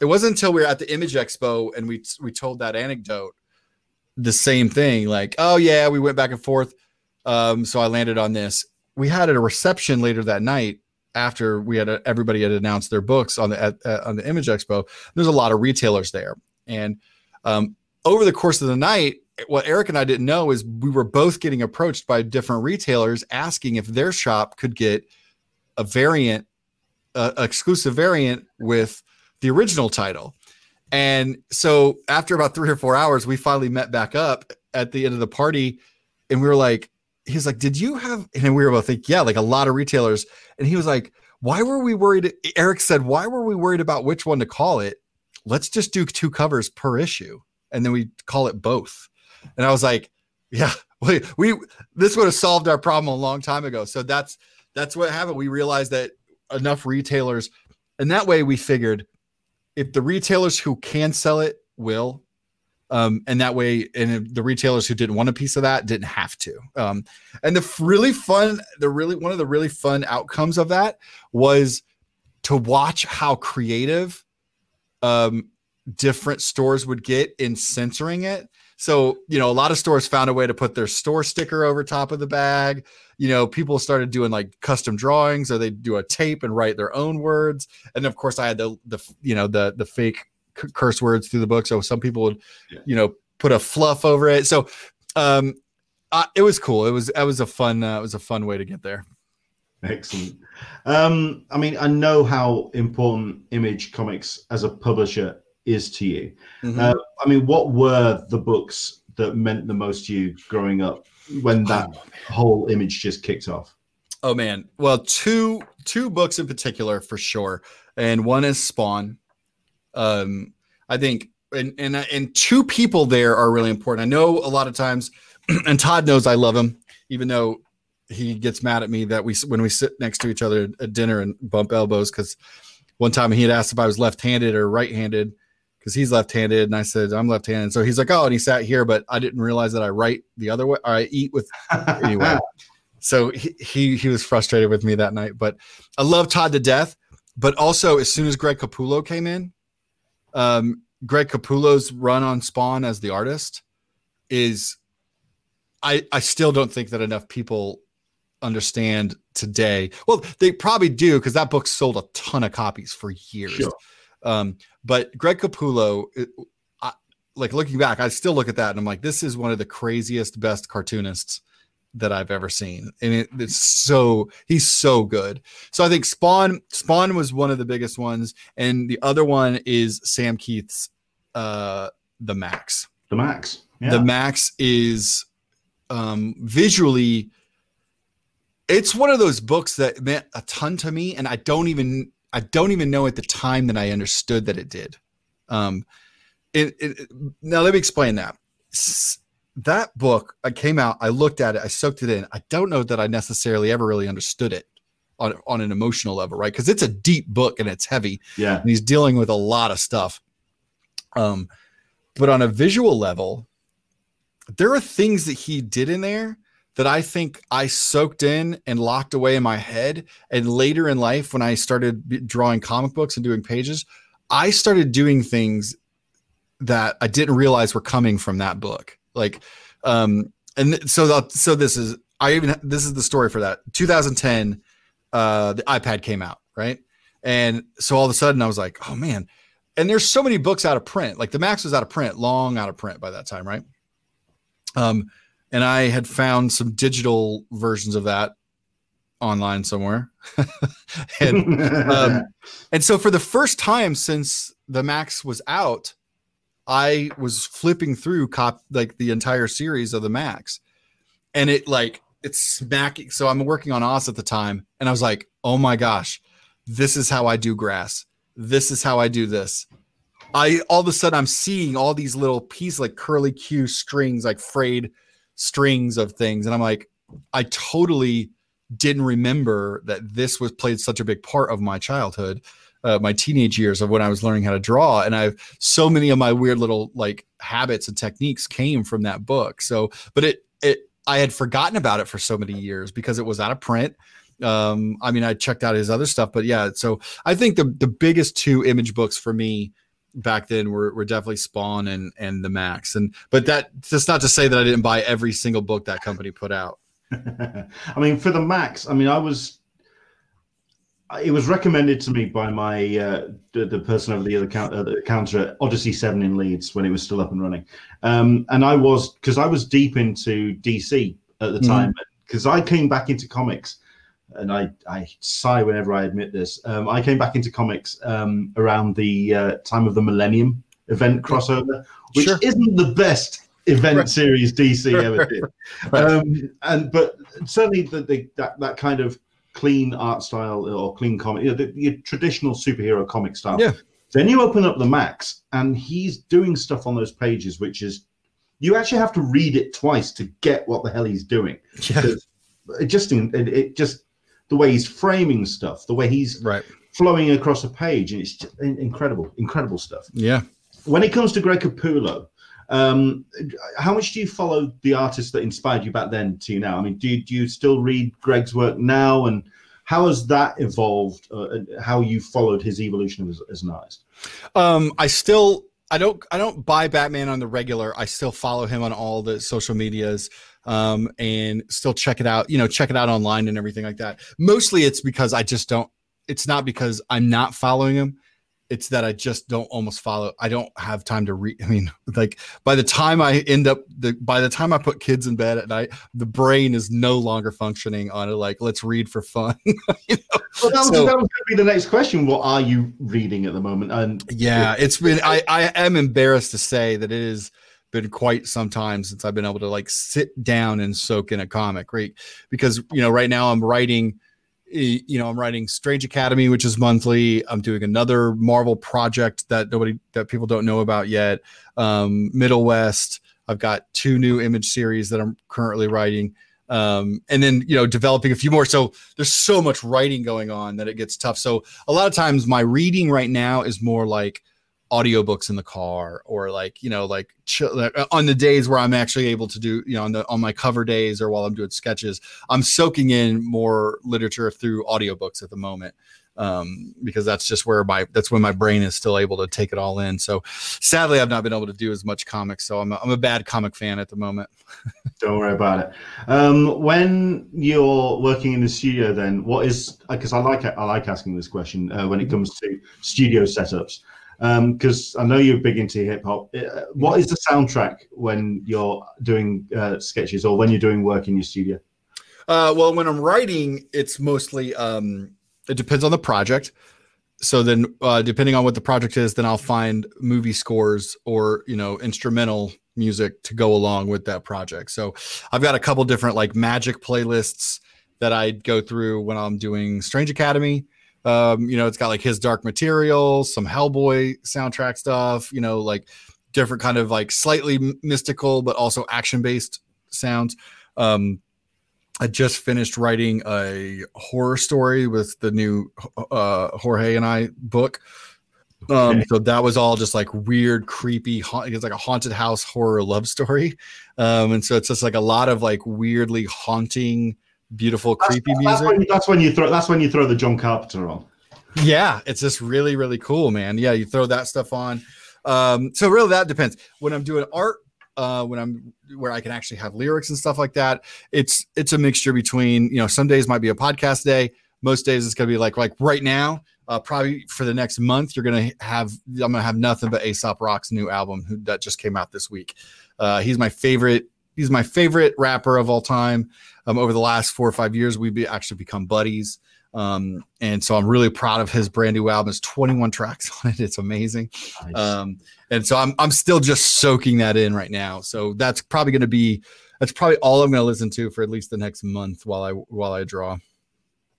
it wasn't until we were at the Image Expo and we we told that anecdote, the same thing, like, oh yeah, we went back and forth. Um, so I landed on this. We had a reception later that night after we had a, everybody had announced their books on the at, on the Image Expo, there's a lot of retailers there, and um, over the course of the night, what Eric and I didn't know is we were both getting approached by different retailers asking if their shop could get a variant, uh, exclusive variant with the original title. And so after about three or four hours, we finally met back up at the end of the party, and we were like, he's like, did you have? And we were both like, yeah, like a lot of retailers. And he was like, why were we worried? Eric said, why were we worried about which one to call it? Let's just do two covers per issue, and then we call it both. And I was like, yeah, we, we this would have solved our problem a long time ago. So that's that's what happened. We realized that enough retailers, and that way we figured if the retailers who can sell it will, um, and that way, and the retailers who didn't want a piece of that didn't have to. Um, and the really fun, the really one of the really fun outcomes of that was to watch how creative um, different stores would get in censoring it. So, you know, a lot of stores found a way to put their store sticker over top of the bag. You know, people started doing like custom drawings or they do a tape and write their own words. And of course, I had the the you know the the fake c- curse words through the book. So some people would, yeah. you know, put a fluff over it. So um, uh, it was cool. It was that was a fun uh, it was a fun way to get there. Excellent. Um, I mean, I know how important Image Comics as a publisher is to you. Mm-hmm. Uh, I mean, what were the books that meant the most to you growing up when that oh, whole image just kicked off? Oh man, well, two two books in particular for sure, and one is Spawn, um, I think, and and and two people there are really important. I know a lot of times, and Todd knows I love him, even though he gets mad at me that we when we sit next to each other at dinner and bump elbows because one time he had asked if I was left-handed or right-handed because he's left-handed and I said I'm left-handed. So he's like, oh, and he sat here, but I didn't realize that I write the other way. Or I eat with anyway. so he, he he was frustrated with me that night. But I love Todd to death. But also, as soon as Greg Capullo came in, um, Greg Capullo's run on Spawn as the artist is I I still don't think that enough people understand today. Well, they probably do because that book sold a ton of copies for years. Sure. Um, but Greg Capullo, it, I, like looking back, I still look at that and I'm like, this is one of the craziest, best cartoonists that I've ever seen. And it, it's so he's so good. So I think Spawn Spawn was one of the biggest ones, and the other one is Sam Kieth's uh the Maxx. The Maxx. Yeah. The Maxx is um visually it's one of those books that meant a ton to me and I don't even I don't even know at the time that I understood that it did. Um it, it now let me explain that that book I came out, I looked at it, I soaked it in. I don't know that I necessarily ever really understood it on, on an emotional level, right? Because it's a deep book and it's heavy. Yeah. And he's dealing with a lot of stuff. Um, but on a visual level, there are things that he did in there that I think I soaked in and locked away in my head. And later in life, when I started drawing comic books and doing pages, I started doing things that I didn't realize were coming from that book. Like, um, and so the, so this is I even this is the story for that. 2010, uh, the iPad came out, right? And so all of a sudden I was like, oh man, and there's so many books out of print. Like the Maxx was out of print, long out of print by that time, right? Um, and I had found some digital versions of that online somewhere, and um, and so for the first time since the Maxx was out, I was flipping through cop like the entire series of the Maxx, and it like it's smacking. So I'm working on Oz at the time, and I was like, oh my gosh, this is how I do grass. This is how I do this. I all of a sudden I'm seeing all these little pieces like curly Q strings, like frayed strings of things, and I'm like, I totally didn't remember that this was played such a big part of my childhood, uh, my teenage years of when I was learning how to draw, and I've so many of my weird little like habits and techniques came from that book. So, but it it I had forgotten about it for so many years because it was out of print. Um, I mean, I checked out his other stuff, but yeah. So I think the the biggest two image books for me back then were, were definitely Spawn and and the Maxx. And but that that's not to say that I didn't buy every single book that company put out. I mean, for the Maxx, I mean, I was. It was recommended to me by my uh, the, the person over the other count, uh, the counter at Odyssey Seven in Leeds when it was still up and running, um, and I was because I was deep into DC at the Mhm. time because I came back into comics, and I I sigh whenever I admit this. Um, I came back into comics um, around the uh, time of the Millennium event crossover, which Sure. isn't the best event Right. series DC ever did. Right. Um, and but certainly the, the that that kind of clean art style or clean comic, you know, the, your traditional superhero comic style. Yeah. Then you open up the Maxx, and he's doing stuff on those pages, which is you actually have to read it twice to get what the hell he's doing. Yeah. It just it, it just the way he's framing stuff, the way he's Right. flowing across a page, and it's just incredible, incredible stuff Yeah. when it comes to Greg Capullo, um, how much do you follow the artists that inspired you back then to now? I mean, do you, do you still read Greg's work now, and how has that evolved? Uh, how you followed his evolution as, as an artist? Um, I still I don't I don't buy Batman on the regular. I still follow him on all the social medias um and still check it out, you know, check it out online and everything like that. Mostly it's because I just don't it's not because I'm not following him. It's that I just don't almost follow. I don't have time to read. I mean, like by the time I end up the by the time I put kids in bed at night, the brain is no longer functioning on it. Like, let's read for fun. you know? Well, that was, So- that was going to be the next question. What are you reading at the moment? And Yeah, it's been. I I am embarrassed to say that it has been quite some time since I've been able to like sit down and soak in a comic, right? Because you know, right now I'm writing. You know, I'm writing Strange Academy, which is monthly. I'm doing another Marvel project that nobody that people don't know about yet. Um, Middlewest. I've got two new image series that I'm currently writing. Um, and then you know developing a few more so there's so much writing going on that it gets tough so a lot of times my reading right now is more like audiobooks in the car or like you know like chill, uh, on the days where i'm actually able to do you know on the on my cover days or while i'm doing sketches i'm soaking in more literature through audiobooks at the moment um because that's just where my that's when my brain is still able to take it all in. So sadly i've not been able to do as much comics so i'm a, I'm a bad comic fan at the moment. Don't worry about it. Um, when you're working in the studio, then what is because I like I like asking this question uh, when it comes to studio setups because I know you're big into hip hop. Uh, what is the soundtrack when you're doing uh, sketches or when you're doing work in your studio? Uh, well, when I'm writing, it's mostly um, it depends on the project. So then, uh, depending on what the project is, then I'll find movie scores or you know instrumental music to go along with that project. So I've got a couple different like magic playlists that I go through when I'm doing Strange Academy. Um, you know, it's got like his Dark Material, some Hellboy soundtrack stuff. You know, like different kind of like slightly mystical but also action based sounds. Um, I just finished writing a horror story with the new uh, Jorge and I book. Um, Okay. so that was all just like weird, creepy. ha- It's like a haunted house horror love story, um, and so it's just like a lot of like weirdly haunting, beautiful, creepy That's music. when, that's when you throw that's when you throw the John Carpenter on. Yeah, it's just really, really cool, man. Yeah, you throw that stuff on. Um, so really that depends. When I'm doing art, uh, when I'm where I can actually have lyrics and stuff like that, it's it's a mixture between, you know, some days might be a podcast day. Most days it's gonna be like like right now, uh, probably for the next month, you're gonna have I'm gonna have nothing but Aesop Rock's new album who, that just came out this week. Uh, he's my favorite. He's my favorite rapper of all time. Um, over the last four or five years, we've be, actually become buddies. Um, and so I'm really proud of his brand new album. It's 21 tracks on it. It's amazing. Nice. Um, and so I'm I'm still just soaking that in right now. So that's probably going to be that's probably all I'm going to listen to for at least the next month while I while I draw.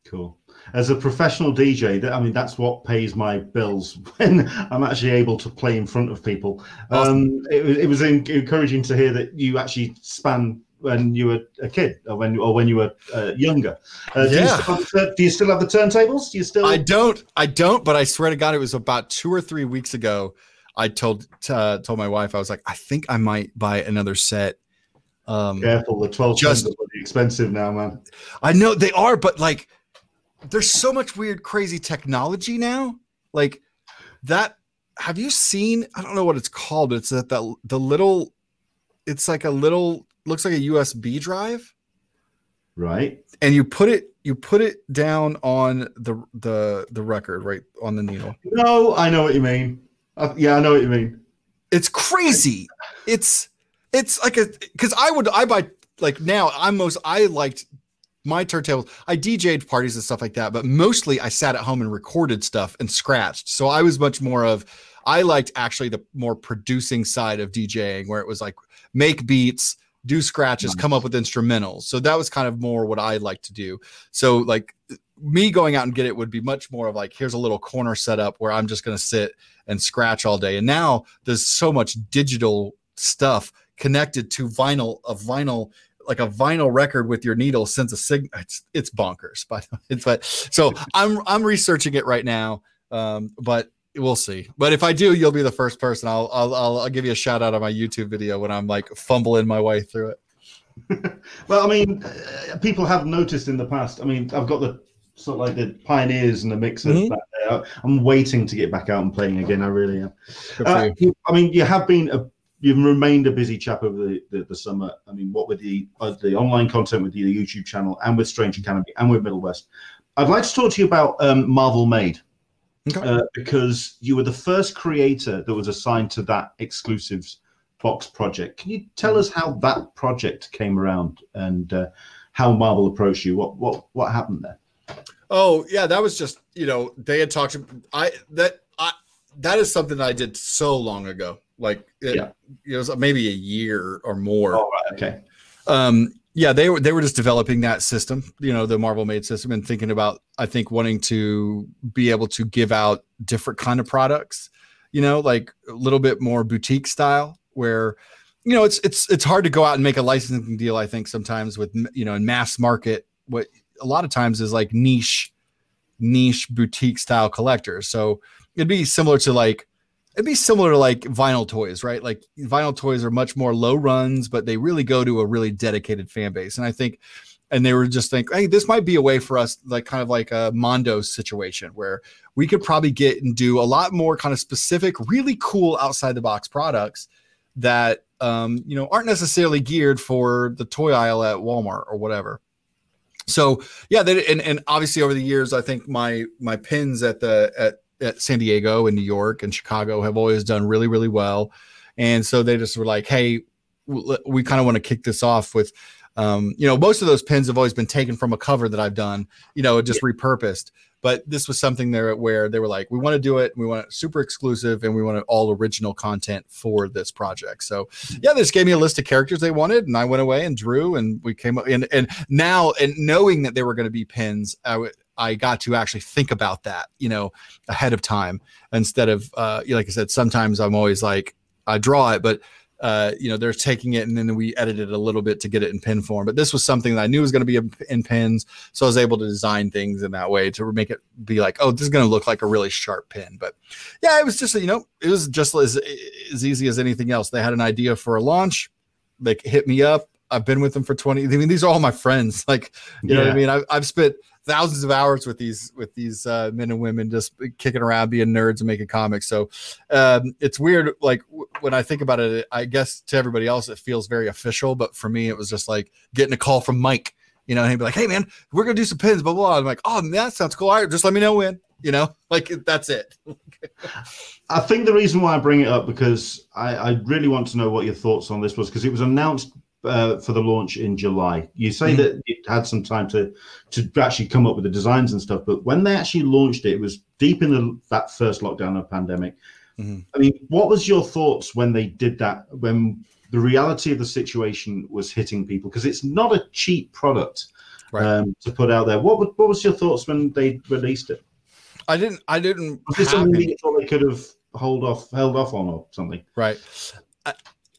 Cool. As a professional DJ, that I mean, that's what pays my bills when I'm actually able to play in front of people. Um, it, was- it was en- encouraging to hear that you actually span when you were a kid or when or when you were uh, younger. Uh, do, you Yeah. still have, the- do you still have the turntables? Do you still? I don't I don't, but I swear to God, it was about two or three weeks ago. I told uh, told my wife I was like, I think I might buy another set. Um, Careful, the 12 Just- Just, are expensive now, man. I know they are, but like, there's so much weird, crazy technology now. Like that. Have you seen? I don't know what it's called. But it's that the the little. It's like a little. Looks like a USB drive, Right. and you put it. You put it down on the the the record, right on the needle. No, I know what you mean. Uh, yeah, I know what you mean. It's crazy. It's it's like a because I would I buy like now I'm most I liked my turntables. I DJ'd parties and stuff like that, but mostly I sat at home and recorded stuff and scratched. So I was much more of I liked actually the more producing side of DJing where it was like make beats, do scratches, come up with instrumentals. So that was kind of more what I like to do. So like me going out and get it would be much more of like here's a little corner setup where I'm just going to sit and scratch all day. And now there's so much digital stuff connected to vinyl, a vinyl, like a vinyl record with your needle sends a signal. It's it's bonkers, but it's, but so I'm I'm researching it right now. Um, but we'll see. But if I do, you'll be the first person. I'll I'll I'll, I'll give you a shout out on my YouTube video when I'm like fumbling my way through it. Well, I mean, uh, people have noticed in the past. I mean, I've got the sort of like the pioneers and the mixers Mhm. back there. I'm waiting to get back out and playing again. I really am. Uh, I mean, you have been a, you've remained a busy chap over the, the, the summer. I mean, what with the uh, the online content with the YouTube channel and with Strange Academy and with Middlewest. I'd like to talk to you about um, Marvel Made Okay. uh, because you were the first creator that was assigned to that exclusives box project. Can you tell us how that project came around and uh, how Marvel approached you? What what what happened there? Oh yeah, that was just you know they had talked. to- I that that is something that I did so long ago. Like it, Yeah. it was maybe a year or more. Oh, right, okay. um yeah they were they were just developing that system you know the marvel made system and thinking about i think wanting to be able to give out different kind of products you know like a little bit more boutique style where you know it's it's it's hard to go out and make a licensing deal i think sometimes with you know in mass market what a lot of times is like niche niche boutique style collectors so it'd be similar to like it'd be similar to like vinyl toys, right? Like vinyl toys are much more low runs, but they really go to a really dedicated fan base. And I think, and they were just think, hey, this might be a way for us, like kind of like a Mondo situation where we could probably get and do a lot more kind of specific, really cool outside the box products that um, you know aren't necessarily geared for the toy aisle at Walmart or whatever. So yeah, and and obviously over the years, I think my my pins at the at at San Diego and New York and Chicago have always done really, really well. And so they just were like, hey, we kind of want to kick this off with, um, you know, most of those pins have always been taken from a cover that I've done, you know, just repurposed. But this was something there where they were like, we want to do it. We want it super exclusive and we want it all original content for this project. So yeah, they just gave me a list of characters they wanted, and I went away and drew, and we came up. And and now, and knowing that they were going to be pins, I w- I got to actually think about that, you know, ahead of time instead of uh, like I said. Sometimes I'm always like I draw it, but uh, you know, they're taking it and then we edited it a little bit to get it in pin form. But this was something that I knew was going to be in- in pins, so I was able to design things in that way to make it be like, oh, this is going to look like a really sharp pin. But yeah, it was just you know, it was just as as easy as anything else. They had an idea for a launch, they hit me up. I've been with them for 20. I mean, these are all my friends. Like, you know what I mean? I've, I've spent thousands of hours with these with these uh, men and women just kicking around being nerds and making comics so um, it's weird like w- when i think about it i guess to everybody else it feels very official but for me it was just like getting a call from mike you know he'd be like hey man we're gonna do some pins blah blah, blah. i'm like oh that sounds cool all right just let me know when You know, like that's it. I think the reason why I bring it up because I, I really want to know what your thoughts on this was because it was announced uh, for the launch in July. You say Mhm. that it had some time to to actually come up with the designs and stuff, but when they actually launched it, it was deep in the, that first lockdown of pandemic. Mhm. I mean, what was your thoughts when they did that? When the reality of the situation was hitting people, because it's not a cheap product Right. um, to put out there. What would, what was your thoughts when they released it? I didn't. I didn't. Was this something you thought they could have hold off, held off on, or something? Right.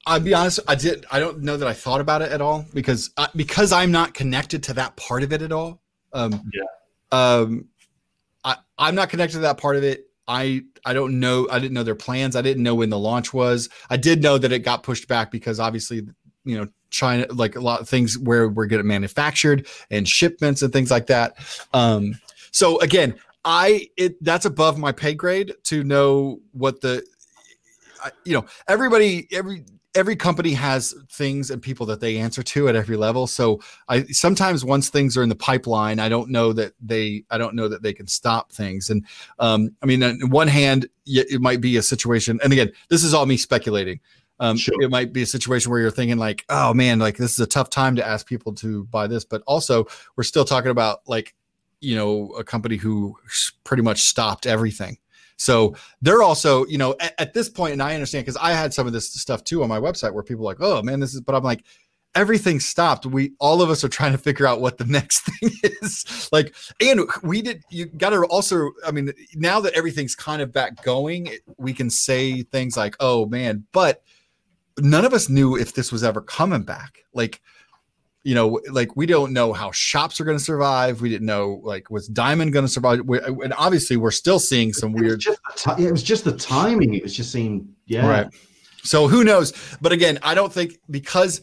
I'll be honest. I did. I don't know that I thought about it at all because I, because I'm not connected to that part of it at all. Um, Yeah. Um, I I'm not connected to that part of it. I I don't know. I didn't know their plans. I didn't know when the launch was. I did know that it got pushed back because obviously, you know, China like a lot of things where we're getting manufactured and shipments and things like that. Um, so again, I it that's above my pay grade to know what the I, you know everybody every every company has things and people that they answer to at every level. So i sometimes once things are in the pipeline i don't know that they i don't know that they can stop things. And um i mean on one hand it might be a situation and again this is all me speculating. Um Sure. it might be a situation where you're thinking like oh man like this is a tough time to ask people to buy this but also we're still talking about like you know a company who pretty much stopped everything so they're also, you know, at, at this point, and I understand because I had some of this stuff too on my website where people like, oh man, this is, but I'm like, everything stopped. We all of us are trying to figure out what the next thing is. Like, and we did. You got to also. I mean, now that everything's kind of back going, we can say things like, oh man, but none of us knew if this was ever coming back. Like, you know, like we don't know how shops are going to survive. We didn't know like was Diamond going to survive. We, uh, and obviously, we're still seeing some It weird the it was just the timing. It was just seemed yeah. Right. So who knows? But again, I don't think because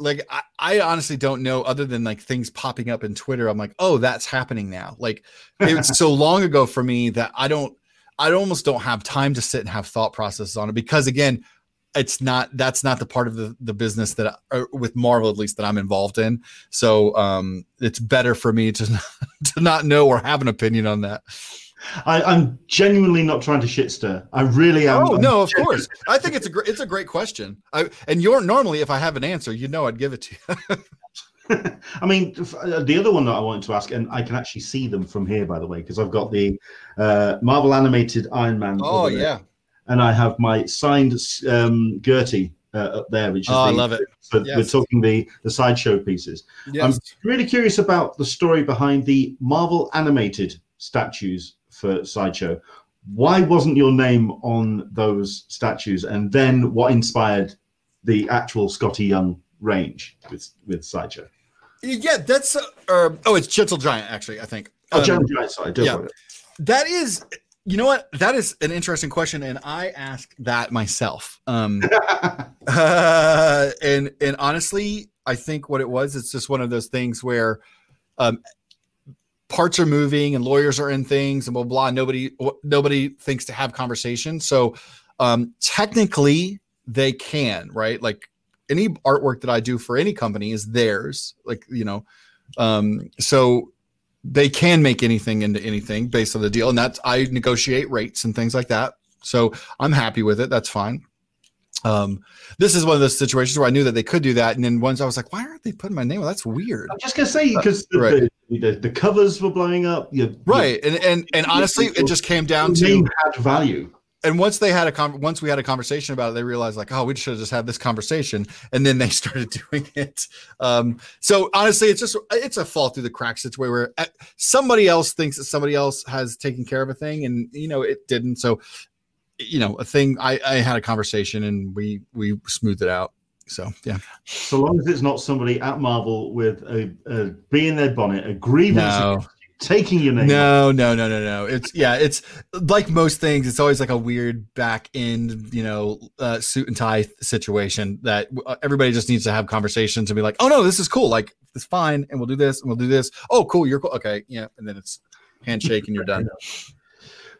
like I, I honestly don't know other than like things popping up in Twitter. I'm like, oh, that's happening now. Like it's so long ago for me that I don't I almost don't have time to sit and have thought processes on it because again, it's not that's not the part of the, the business that I, with Marvel at least that I'm involved in. So um it's better for me to to not know or have an opinion on that. I, I'm genuinely not trying to shit stir. I really am. Oh I'm no, of genuinely- course. I think it's a great it's a great question. I, and you're normally if I have an answer, you know I'd give it to you. I mean, uh, the other one that I wanted to ask, and I can actually see them from here, by the way, because I've got the uh, Marvel animated Iron Man. Oh yeah. And I have my signed um, Gertie uh, up there, which is Oh, I love it. So Yes. we're talking the the sideshow pieces. Yes. I'm really curious about the story behind the Marvel animated statues for sideshow. Why wasn't your name on those statues? And then what inspired the actual Skottie Young range with with sideshow? yeah, that's uh, uh, oh, it's Gentle Giant actually, I think. Oh, Um, Jeremy Giant, sorry, yeah. that is you know what? That is an interesting question, and I asked that myself. Um Uh, and and honestly, I think what it was, it's just one of those things where um, parts are moving and lawyers are in things and blah blah. Nobody nobody thinks to have conversation. So um, technically, they can right. Like any artwork that I do for any company is theirs. Like you know, um, so they can make anything into anything based on the deal, and that's I negotiate rates and things like that. So I'm happy with it. That's fine um this is one of those situations where i knew that they could do that and then once i was like why aren't they putting my name well that's weird I'm just gonna say because the, Right. the, the, the covers were blowing up. Your, right and and and honestly it just came down to had value. And once they had a con- once we had a conversation about it they realized like oh we should have just had this conversation. And then they started doing it. Um so honestly it's just it's a fall through the cracks. Situation where uh, somebody else thinks that somebody else has taken care of a thing and you know it didn't. So you know a thing i i had a conversation and we we smoothed it out. So yeah. So long as it's not somebody at Marvel with a, a bee in their bonnet, a grievance, No. Taking your name. No, no, no, no, no. It's yeah, it's like most things. It's always like a weird back end, you know, uh, suit and tie situation that uh, everybody just needs to have conversations and be like, oh no, this is cool. Like it's fine, and we'll do this and we'll do this. Oh, cool, you're cool. Okay, yeah, and then it's handshake and you're done.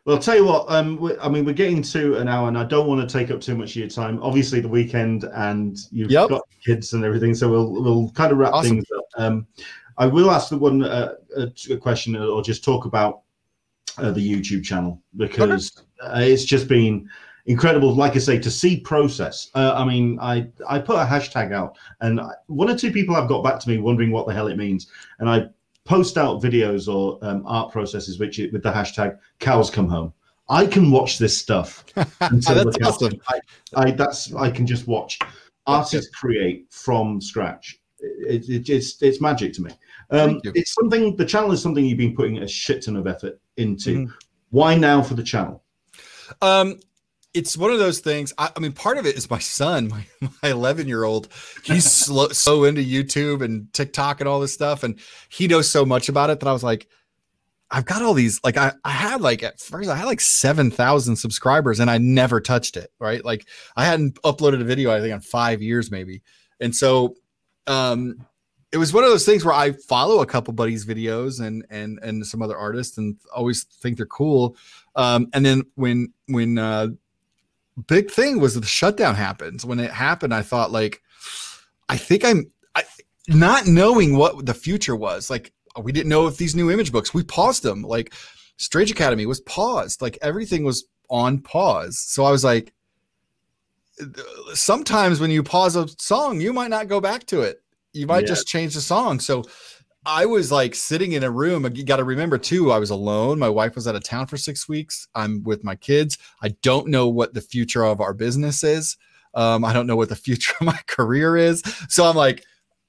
Well, I'll tell you what. Um, I mean, we're getting to an hour, and I don't want to take up too much of your time. Obviously, the weekend, and you've Yep. got kids and everything, so we'll we'll kind of wrap Awesome. things up. Um, I will ask the one uh, a, a question, or just talk about uh, the YouTube channel because uh, it's just been incredible. Like I say, to see process. Uh, I mean, I I put a hashtag out, and one or two people have got back to me wondering what the hell it means, and I post out videos or um, art processes which with the hashtag cows come home. I can watch this stuff. That's awesome. I, I that's I can just watch artists create from scratch. It, it, it's it's magic to me. Um, it's something. The channel is something you've been putting a shit ton of effort into. Mhm. Why now for the channel? Um, it's one of those things. I, I mean, part of it is my son, my, my 11 year old. He's slow, so into YouTube and TikTok and all this stuff, and he knows so much about it that I was like, I've got all these. Like, I, I had like at first, I had like 7,000 subscribers, and I never touched it. Right, like I hadn't uploaded a video, I think, in five years maybe, and so, um. It was one of those things where I follow a couple buddies' videos and and and some other artists and always think they're cool. Um, and then when when uh, big thing was the shutdown happens. When it happened, I thought like, I think I'm I, not knowing what the future was. Like we didn't know if these new image books. We paused them. Like Strange Academy was paused. Like everything was on pause. So I was like, sometimes when you pause a song, you might not go back to it. You might Yeah. just change the song. So I was like sitting in a room. You got to remember too, I was alone. My wife was out of town for six weeks. I'm with my kids. I don't know what the future of our business is. Um, I don't know what the future of my career is. So I'm like,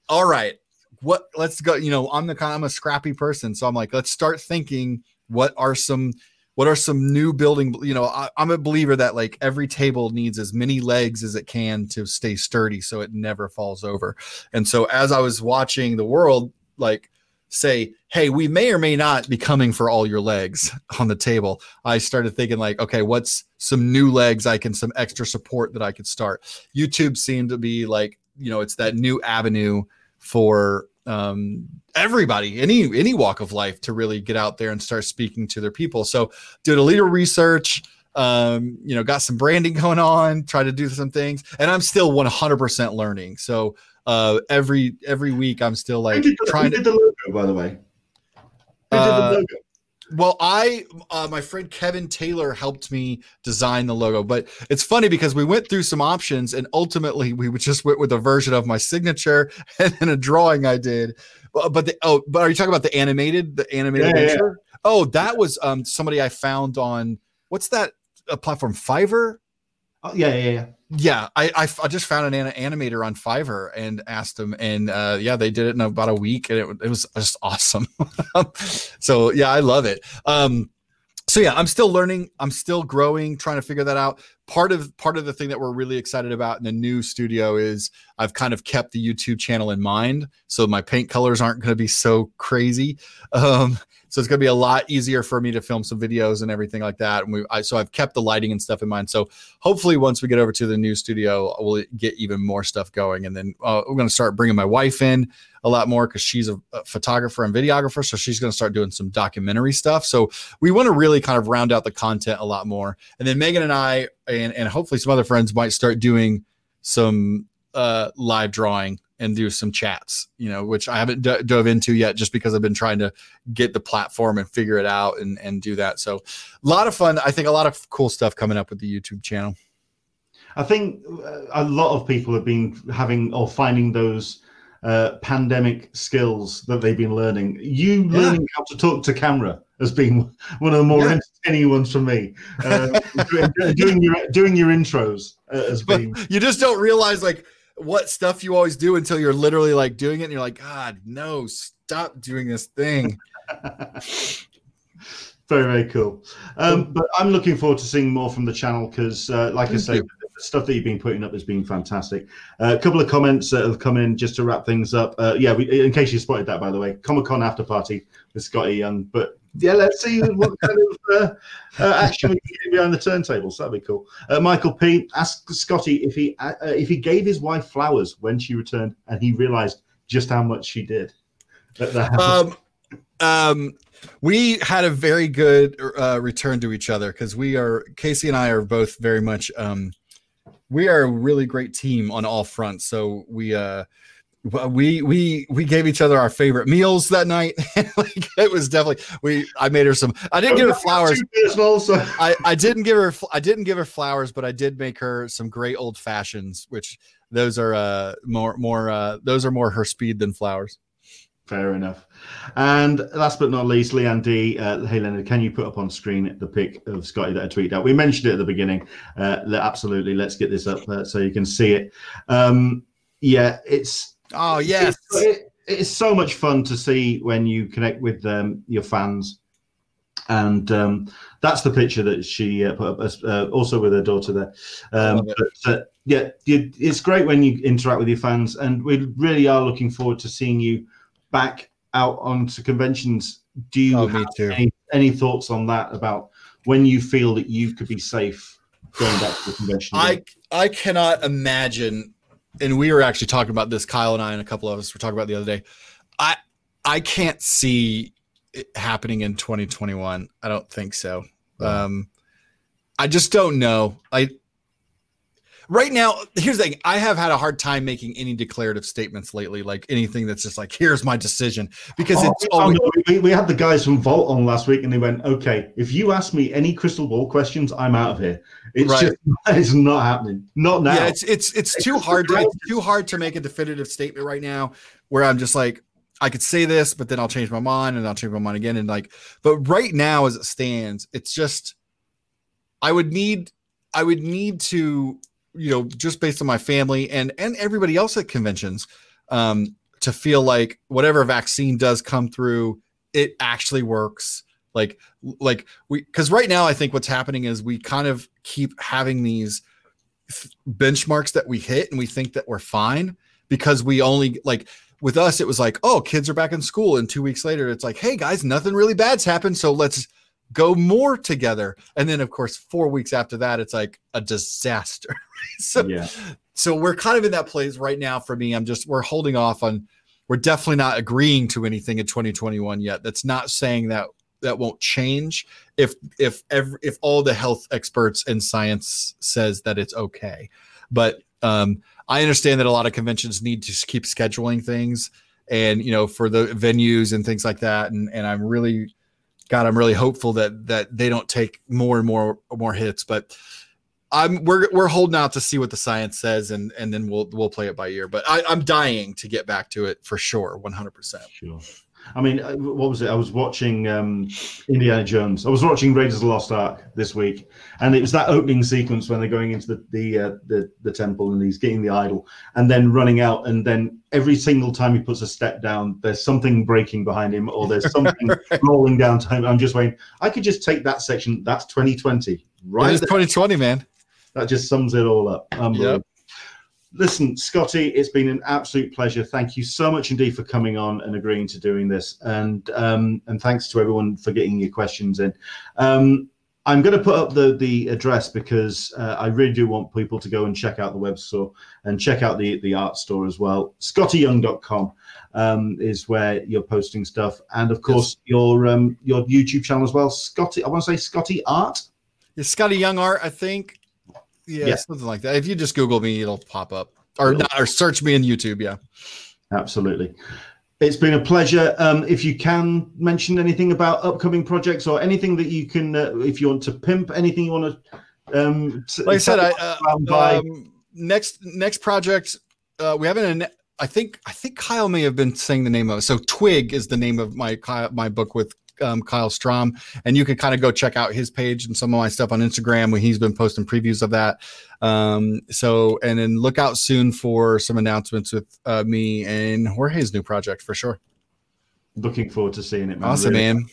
all right, what? Let's go. You know, I'm the kind. I'm a scrappy person, so I'm like, let's start thinking. What are some what are some new building you know I, i'm a believer that like every table needs as many legs as it can to stay sturdy so it never falls over. And so as i was watching the world like say hey we may or may not be coming for all your legs on the table i started thinking like okay what's some new legs i can some extra support that i could start? Youtube seemed to be like you know it's that new avenue for um, everybody, any any walk of life, to really get out there and start speaking to their people. So, did a little research. Um, you know, got some branding going on. Try to do some things, and I'm still 100% learning. So, uh, every every week, I'm still like did, the, trying to. did the logo, by the way? Who did Uh, the logo? Well, I, uh, my friend Kevin Taylor helped me design the logo, but it's funny because we went through some options and ultimately we would just went with a version of my signature and then a drawing I did. But, but the, oh, but are you talking about the animated, the animated Yeah, yeah. Oh, that was um somebody I found on what's that uh, platform? Fiverr. Oh, yeah, yeah, yeah. Yeah, I I just found an- animator on Fiverr and asked them, and uh, yeah, they did it in about a week, and it, it was just awesome. so yeah, I love it. Um, so yeah, I'm still learning. I'm still growing, trying to figure that out. Part of part of the thing that we're really excited about in the new studio is I've kind of kept the YouTube channel in mind, so my paint colors aren't going to be so crazy. Um, so it's going to be a lot easier for me to film some videos and everything like that. And we, I, so I've kept the lighting and stuff in mind. So hopefully once we get over to the new studio we'll get even more stuff going and then uh, we're going to start bringing my wife in a lot more because she's a, a photographer and videographer so she's going to start doing some documentary stuff so we want to really kind of round out the content a lot more and then megan and i and, and hopefully some other friends might start doing some uh, live drawing and do some chats you know which i haven't d- dove into yet just because i've been trying to get the platform and figure it out and, and do that so a lot of fun i think a lot of cool stuff coming up with the youtube channel I think uh, a lot of people have been having or finding those uh, pandemic skills that they've been learning. You Yeah. learning how to talk to camera has been one of the more Yeah. entertaining ones for me. Uh, doing, doing your doing your intros uh, has but you just don't realize like what stuff you always do until you're literally like doing it and you're like god no stop doing this thing very very cool. Um, but I'm looking forward to seeing more from the channel because, uh, like I Thank say, you. the stuff that you've been putting up has been fantastic. Uh, a couple of comments that have come in just to wrap things up. Uh, yeah, we, in case you spotted that, by the way, Comic Con after party with Skottie Young. But yeah, let's see what kind of uh, uh, action we can get behind the turntables. That'd be cool. Uh, Michael P asked Skottie if he uh, uh, if he gave his wife flowers when she returned, and he realised just how much she did. Um um we had a very good uh, return to each other because we are casey and i are both very much um we are a really great team on all fronts so we uh we we we gave each other our favorite meals that night. like it was definitely we. I made her some. I didn't give her flowers. Also, I I didn't give her I didn't give her flowers, but I did make her some great old fashions, which those are uh more more uh those are more her speed than flowers. Fair enough. And last but not least, Leanne D. Uh, hey, Leonard, can you put up on screen the pic of Skottie that I tweeted out? We mentioned it at the beginning. Uh, absolutely. Let's get this up uh, so you can see it. Um, yeah, it's. Oh, yes. It's, it, it's so much fun to see when you connect with um, your fans. And um, that's the picture that she uh, put up, uh, also with her daughter there. Um, but uh, yeah, it's great when you interact with your fans. And we really are looking forward to seeing you back out onto conventions, do you Oh, have any, any thoughts on that about when you feel that you could be safe going back to the convention? again? I I cannot imagine, and we were actually talking about this. Kyle and I and a couple of us were talking about the other day. I I can't see it happening in 2021. I don't think so. Um, I just don't know. I right now here's the thing. I have had a hard time making any declarative statements lately, like anything that's just like here's my decision because Oh, it's oh, we, always we, we had the guys from Vault on last week, and they went, "Okay, if you ask me any crystal ball questions, I'm out of here. It's Right. just it's not happening. Not now. Yeah, it's it's it's too hard to it's too hard to make a definitive statement right now where I'm just like I could say this, but then I'll change my mind and I'll change my mind again. And like, but right now as it stands, it's just I would need I would need to, you know, just based on my family and and everybody else at conventions, um, to feel like whatever vaccine does come through, it actually works. Like like we because right now I think what's happening is we kind of keep having these benchmarks that we hit and we think that we're fine because we only like with us it was like oh kids are back in school and two weeks later it's like hey guys nothing really bad's happened so let's go more together. And then of course four weeks after that it's like a disaster so yeah. so we're kind of in that place right now for me. I'm just we're holding off on we're definitely not agreeing to anything in 2021 yet. That's not saying that that won't change if if every, if all the health experts and science says that it's okay. But um i understand that a lot of conventions need to keep scheduling things and you know for the venues and things like that. And and i'm really god i'm really hopeful that that they don't take more and more more hits but I'm we're we're holding out to see what the science says, and and then we'll we'll play it by ear. But I, I'm dying to get back to it for sure, 100. percent. I mean, uh, what was it? I was watching um, Indiana Jones. I was watching Raiders of the Lost Ark this week, and it was that opening sequence when they're going into the the uh, the, the temple and he's getting the idol, and then running out, and then every single time he puts a step down, there's something breaking behind him, or there's something rolling down to him. I'm just waiting. I could just take that section. That's 2020, right? It is 2020, man. That just sums it all up. Listen, Skottie, it's been an absolute pleasure. Thank you so much indeed for coming on and agreeing to doing this, and um, and thanks to everyone for getting your questions in. Um, I'm going to put up the the address because uh, I really do want people to go and check out the web store and check out the the art store as well. SkottieYoung.com um, is where you're posting stuff, and of course your um, your YouTube channel as well. Skottie, I want to say Skottie Art. Yeah, Skottie Young Art, I think. Yeah, Yeah. something like that. If you just Google me, it'll pop up, or not, or search me in YouTube. Yeah. Absolutely. It's been a pleasure. Um, if you can mention anything about upcoming projects or anything that you can, uh, if you want to pimp anything you want to, um, like I said, I uh, um, next next project uh, we haven't. An, I think I think Kyle may have been saying the name of it. So Twig is the name of my my book with um, Kyle Strahm, and you can kind of go check out his page and some of my stuff on Instagram when he's been posting previews of that. Um, so and then look out soon for some announcements with uh, me and Jorge's new project for sure. looking forward to seeing it. Man. Awesome, Really. man.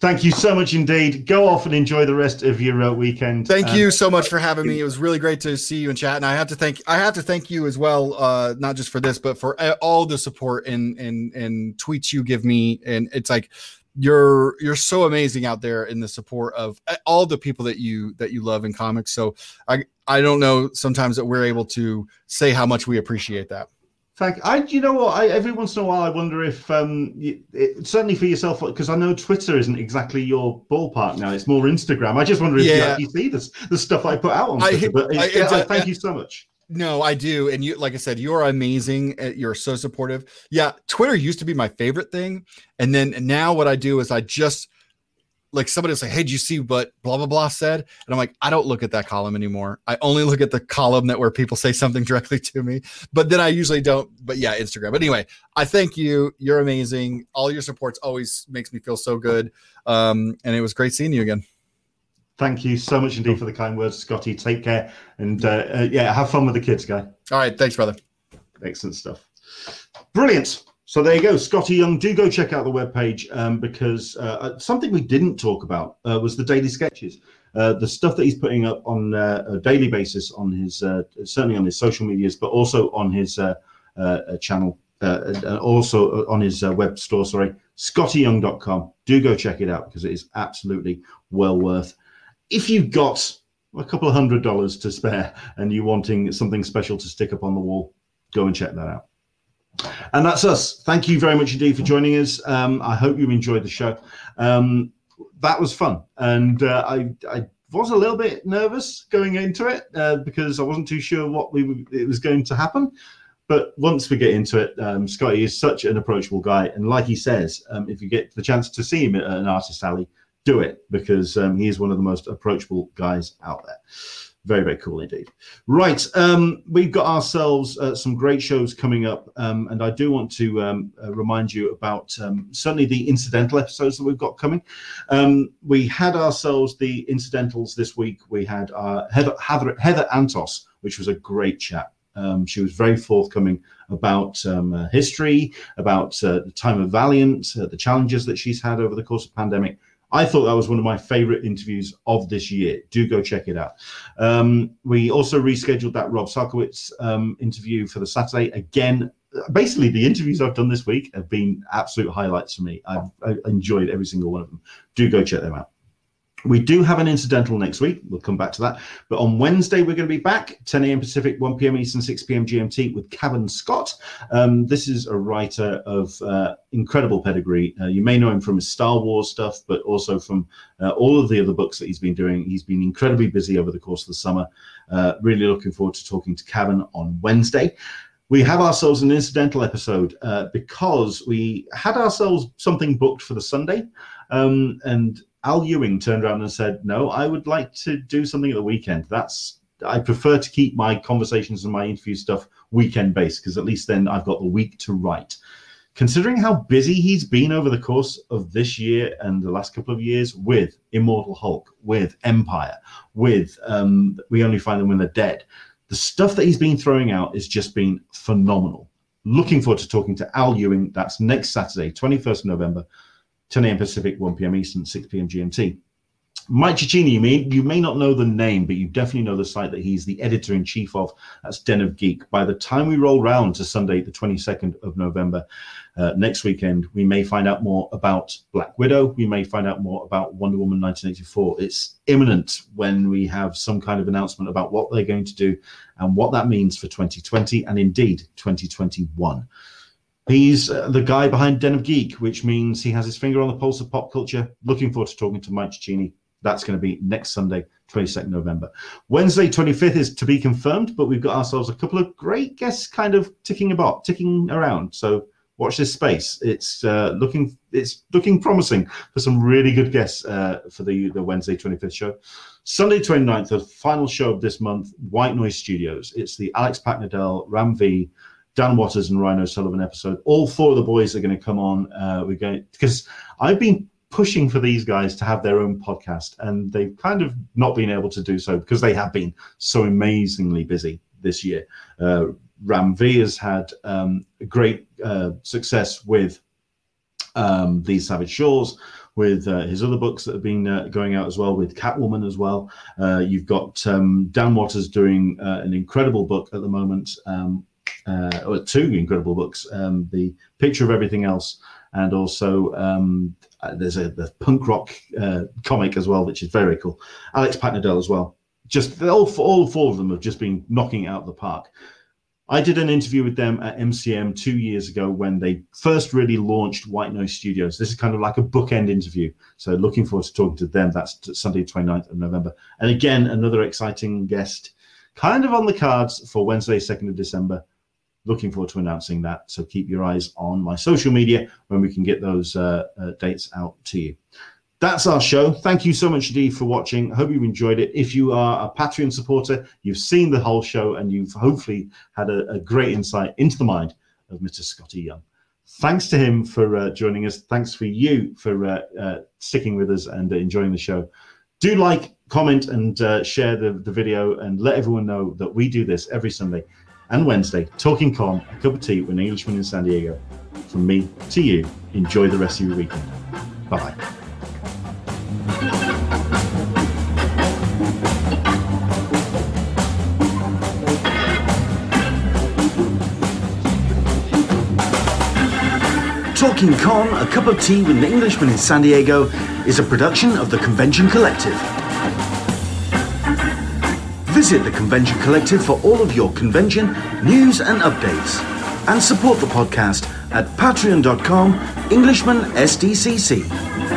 Thank you so much indeed. Go off and enjoy the rest of your uh, weekend. Thank And you so much for having me. It was really great to see you and chat. And I have to thank I have to thank you as well, uh, not just for this, but for uh, all the support and and and tweets you give me. And it's like you're you're so amazing out there in the support of uh, all the people that you that you love in comics. So I I don't know sometimes that we're able to say how much we appreciate that. Thank I. You know what? I, every once in a while, I wonder if um, you, it, certainly for yourself, because I know Twitter isn't exactly your ballpark now. It's more Instagram. I just wonder if you Yeah. actually see this the stuff I put out on I- Twitter. but I- yeah, it's a- thank you so much. No, I do. And you, like I said, you're amazing. Uh, you're so supportive. Yeah. Twitter used to be my favorite thing. And then now what I do is I just, like somebody say, Hey, did you see what blah blah blah said? And I'm like, I don't look at that column anymore. I only look at the column that where people say something directly to me. But then I usually don't. But yeah, Instagram. But anyway, I thank you. You're amazing. All your supports always makes me feel so good. Um, and it was great seeing you again. Thank you so much indeed for the kind words, Skottie. Take care and uh, uh, yeah, have fun with the kids, guy. All right, thanks, brother. Excellent stuff. Brilliant. So there you go, Skottie Young. Do go check out the webpage um, because uh, uh, something we didn't talk about uh, was the daily sketches. Uh, the stuff that he's putting up on uh, a daily basis on his uh, certainly on his social medias, but also on his channel, and also on his web store. Sorry, skottieyoung.com. Do go check it out because it is absolutely well worth. If you've got a couple of hundred dollars to spare and you're wanting something special to stick up on the wall, go and check that out. And that's us. Thank you very much indeed for joining us. Um, I hope you enjoyed the show. Um, that was fun, and uh, I, I, was a little bit nervous going into it uh, because I wasn't too sure what we it was going to happen. But once we get into it, um, Skottie is such an approachable guy, and like he says, um, if you get the chance to see him at an artist alley, do it because um, he is one of the most approachable guys out there. Very, very cool indeed. Right. Um, we've got ourselves uh, some great shows coming up. Um, and I do want to um, uh, remind you about um, certainly the incidental episodes that we've got coming. Um, we had ourselves the incidentals this week. We had uh, Heather, Heather, Heather Antos, which was a great chat. Um, she was very forthcoming about um, uh, history, about uh, the time of Valiant, uh, the challenges that she's had over the course of pandemic, I thought that was one of my favorite interviews of this year. Do go check it out. Um, we also rescheduled that Rob Salkowitz um, interview for the Saturday. Again, basically, the interviews I've done this week have been absolute highlights for me. I've, I've enjoyed every single one of them. Do go check them out. We do have an incidental next week. We'll come back to that. But on Wednesday, we're going to be back 10 a.m. Pacific, 1 p.m. Eastern, 6 p.m. GMT with Cavan Scott. Um, this is a writer of uh, incredible pedigree. Uh, you may know him from his Star Wars stuff, but also from uh, all of the other books that he's been doing. He's been incredibly busy over the course of the summer. Uh, really looking forward to talking to Cavan on Wednesday we have ourselves an incidental episode uh, because we had ourselves something booked for the Sunday. Um, and Al Ewing turned around and said, "No, I would like to do something at the weekend. That's I prefer to keep my conversations and my interview stuff weekend based because at least then I've got the week to write." Considering how busy he's been over the course of this year and the last couple of years with Immortal Hulk, with Empire, with um, We Only Find Them When They're Dead, the stuff that he's been throwing out has just been phenomenal. Looking forward to talking to Al Ewing. That's next Saturday, 21st November 10 a.m. Pacific, 1 p.m. Eastern, 6 p.m. GMT. Mike Cecchini, you may, you may not know the name, but you definitely know the site that he's the editor in chief of. That's Den of Geek. By the time we roll round to Sunday, the 22nd of November, uh, next weekend, we may find out more about Black Widow. We may find out more about Wonder Woman 1984. It's imminent when we have some kind of announcement about what they're going to do and what that means for 2020 and indeed 2021. He's uh, the guy behind Den of Geek, which means he has his finger on the pulse of pop culture. Looking forward to talking to Mike Cecchini. That's going to be next Sunday, 22nd November. Wednesday, 25th is to be confirmed, but we've got ourselves a couple of great guests kind of ticking about, ticking around. So watch this space. It's uh, looking it's looking promising for some really good guests uh, for the, the Wednesday 25th show. Sunday 29th, the final show of this month, White Noise Studios. It's the Alex Paknadel, Ram V, Dan Watters and Ryan O'Sullivan episode. All four of the boys are going to come on. Uh, we're going because I've been pushing for these guys to have their own podcast, and they've kind of not been able to do so because they have been so amazingly busy this year. Uh, Ram V has had um, great uh, success with um, These Savage Shores, with uh, his other books that have been uh, going out as well, with Catwoman as well. Uh, you've got um, Dan Watters doing uh, an incredible book at the moment, uh, two incredible books um, The Picture of Everything Else, and also um, uh, there's a the punk rock uh, comic as well, which is very cool. Alex Paknadel as well. Just all, all four of them have just been knocking out the park. I did an interview with them at MCM two years ago when they first really launched White Noise Studios. This is kind of like a bookend interview. So looking forward to talking to them. That's Sunday, 29th of November. And again, another exciting guest kind of on the cards for Wednesday, 2nd of December. Looking forward to announcing that. So keep your eyes on my social media when we can get those uh, uh, dates out to you. That's our show. Thank you so much, indeed, for watching. I hope you enjoyed it. If you are a Patreon supporter, you've seen the whole show and you've hopefully had a, a great insight into the mind of Mr. Skottie Young. Thanks to him for uh, joining us. Thanks for you for uh, uh, sticking with us and enjoying the show. Do like, comment, and uh, share the, the video and let everyone know that we do this every Sunday and Wednesday. Talking Con, a cup of tea with an Englishman in San Diego. From me to you, enjoy the rest of your weekend. Bye. Talking Con, a cup of tea with an Englishman in San Diego, is a production of the Convention Collective. Visit the Convention Collective for all of your convention news and updates. And support the podcast at patreon.com Englishman SDCC.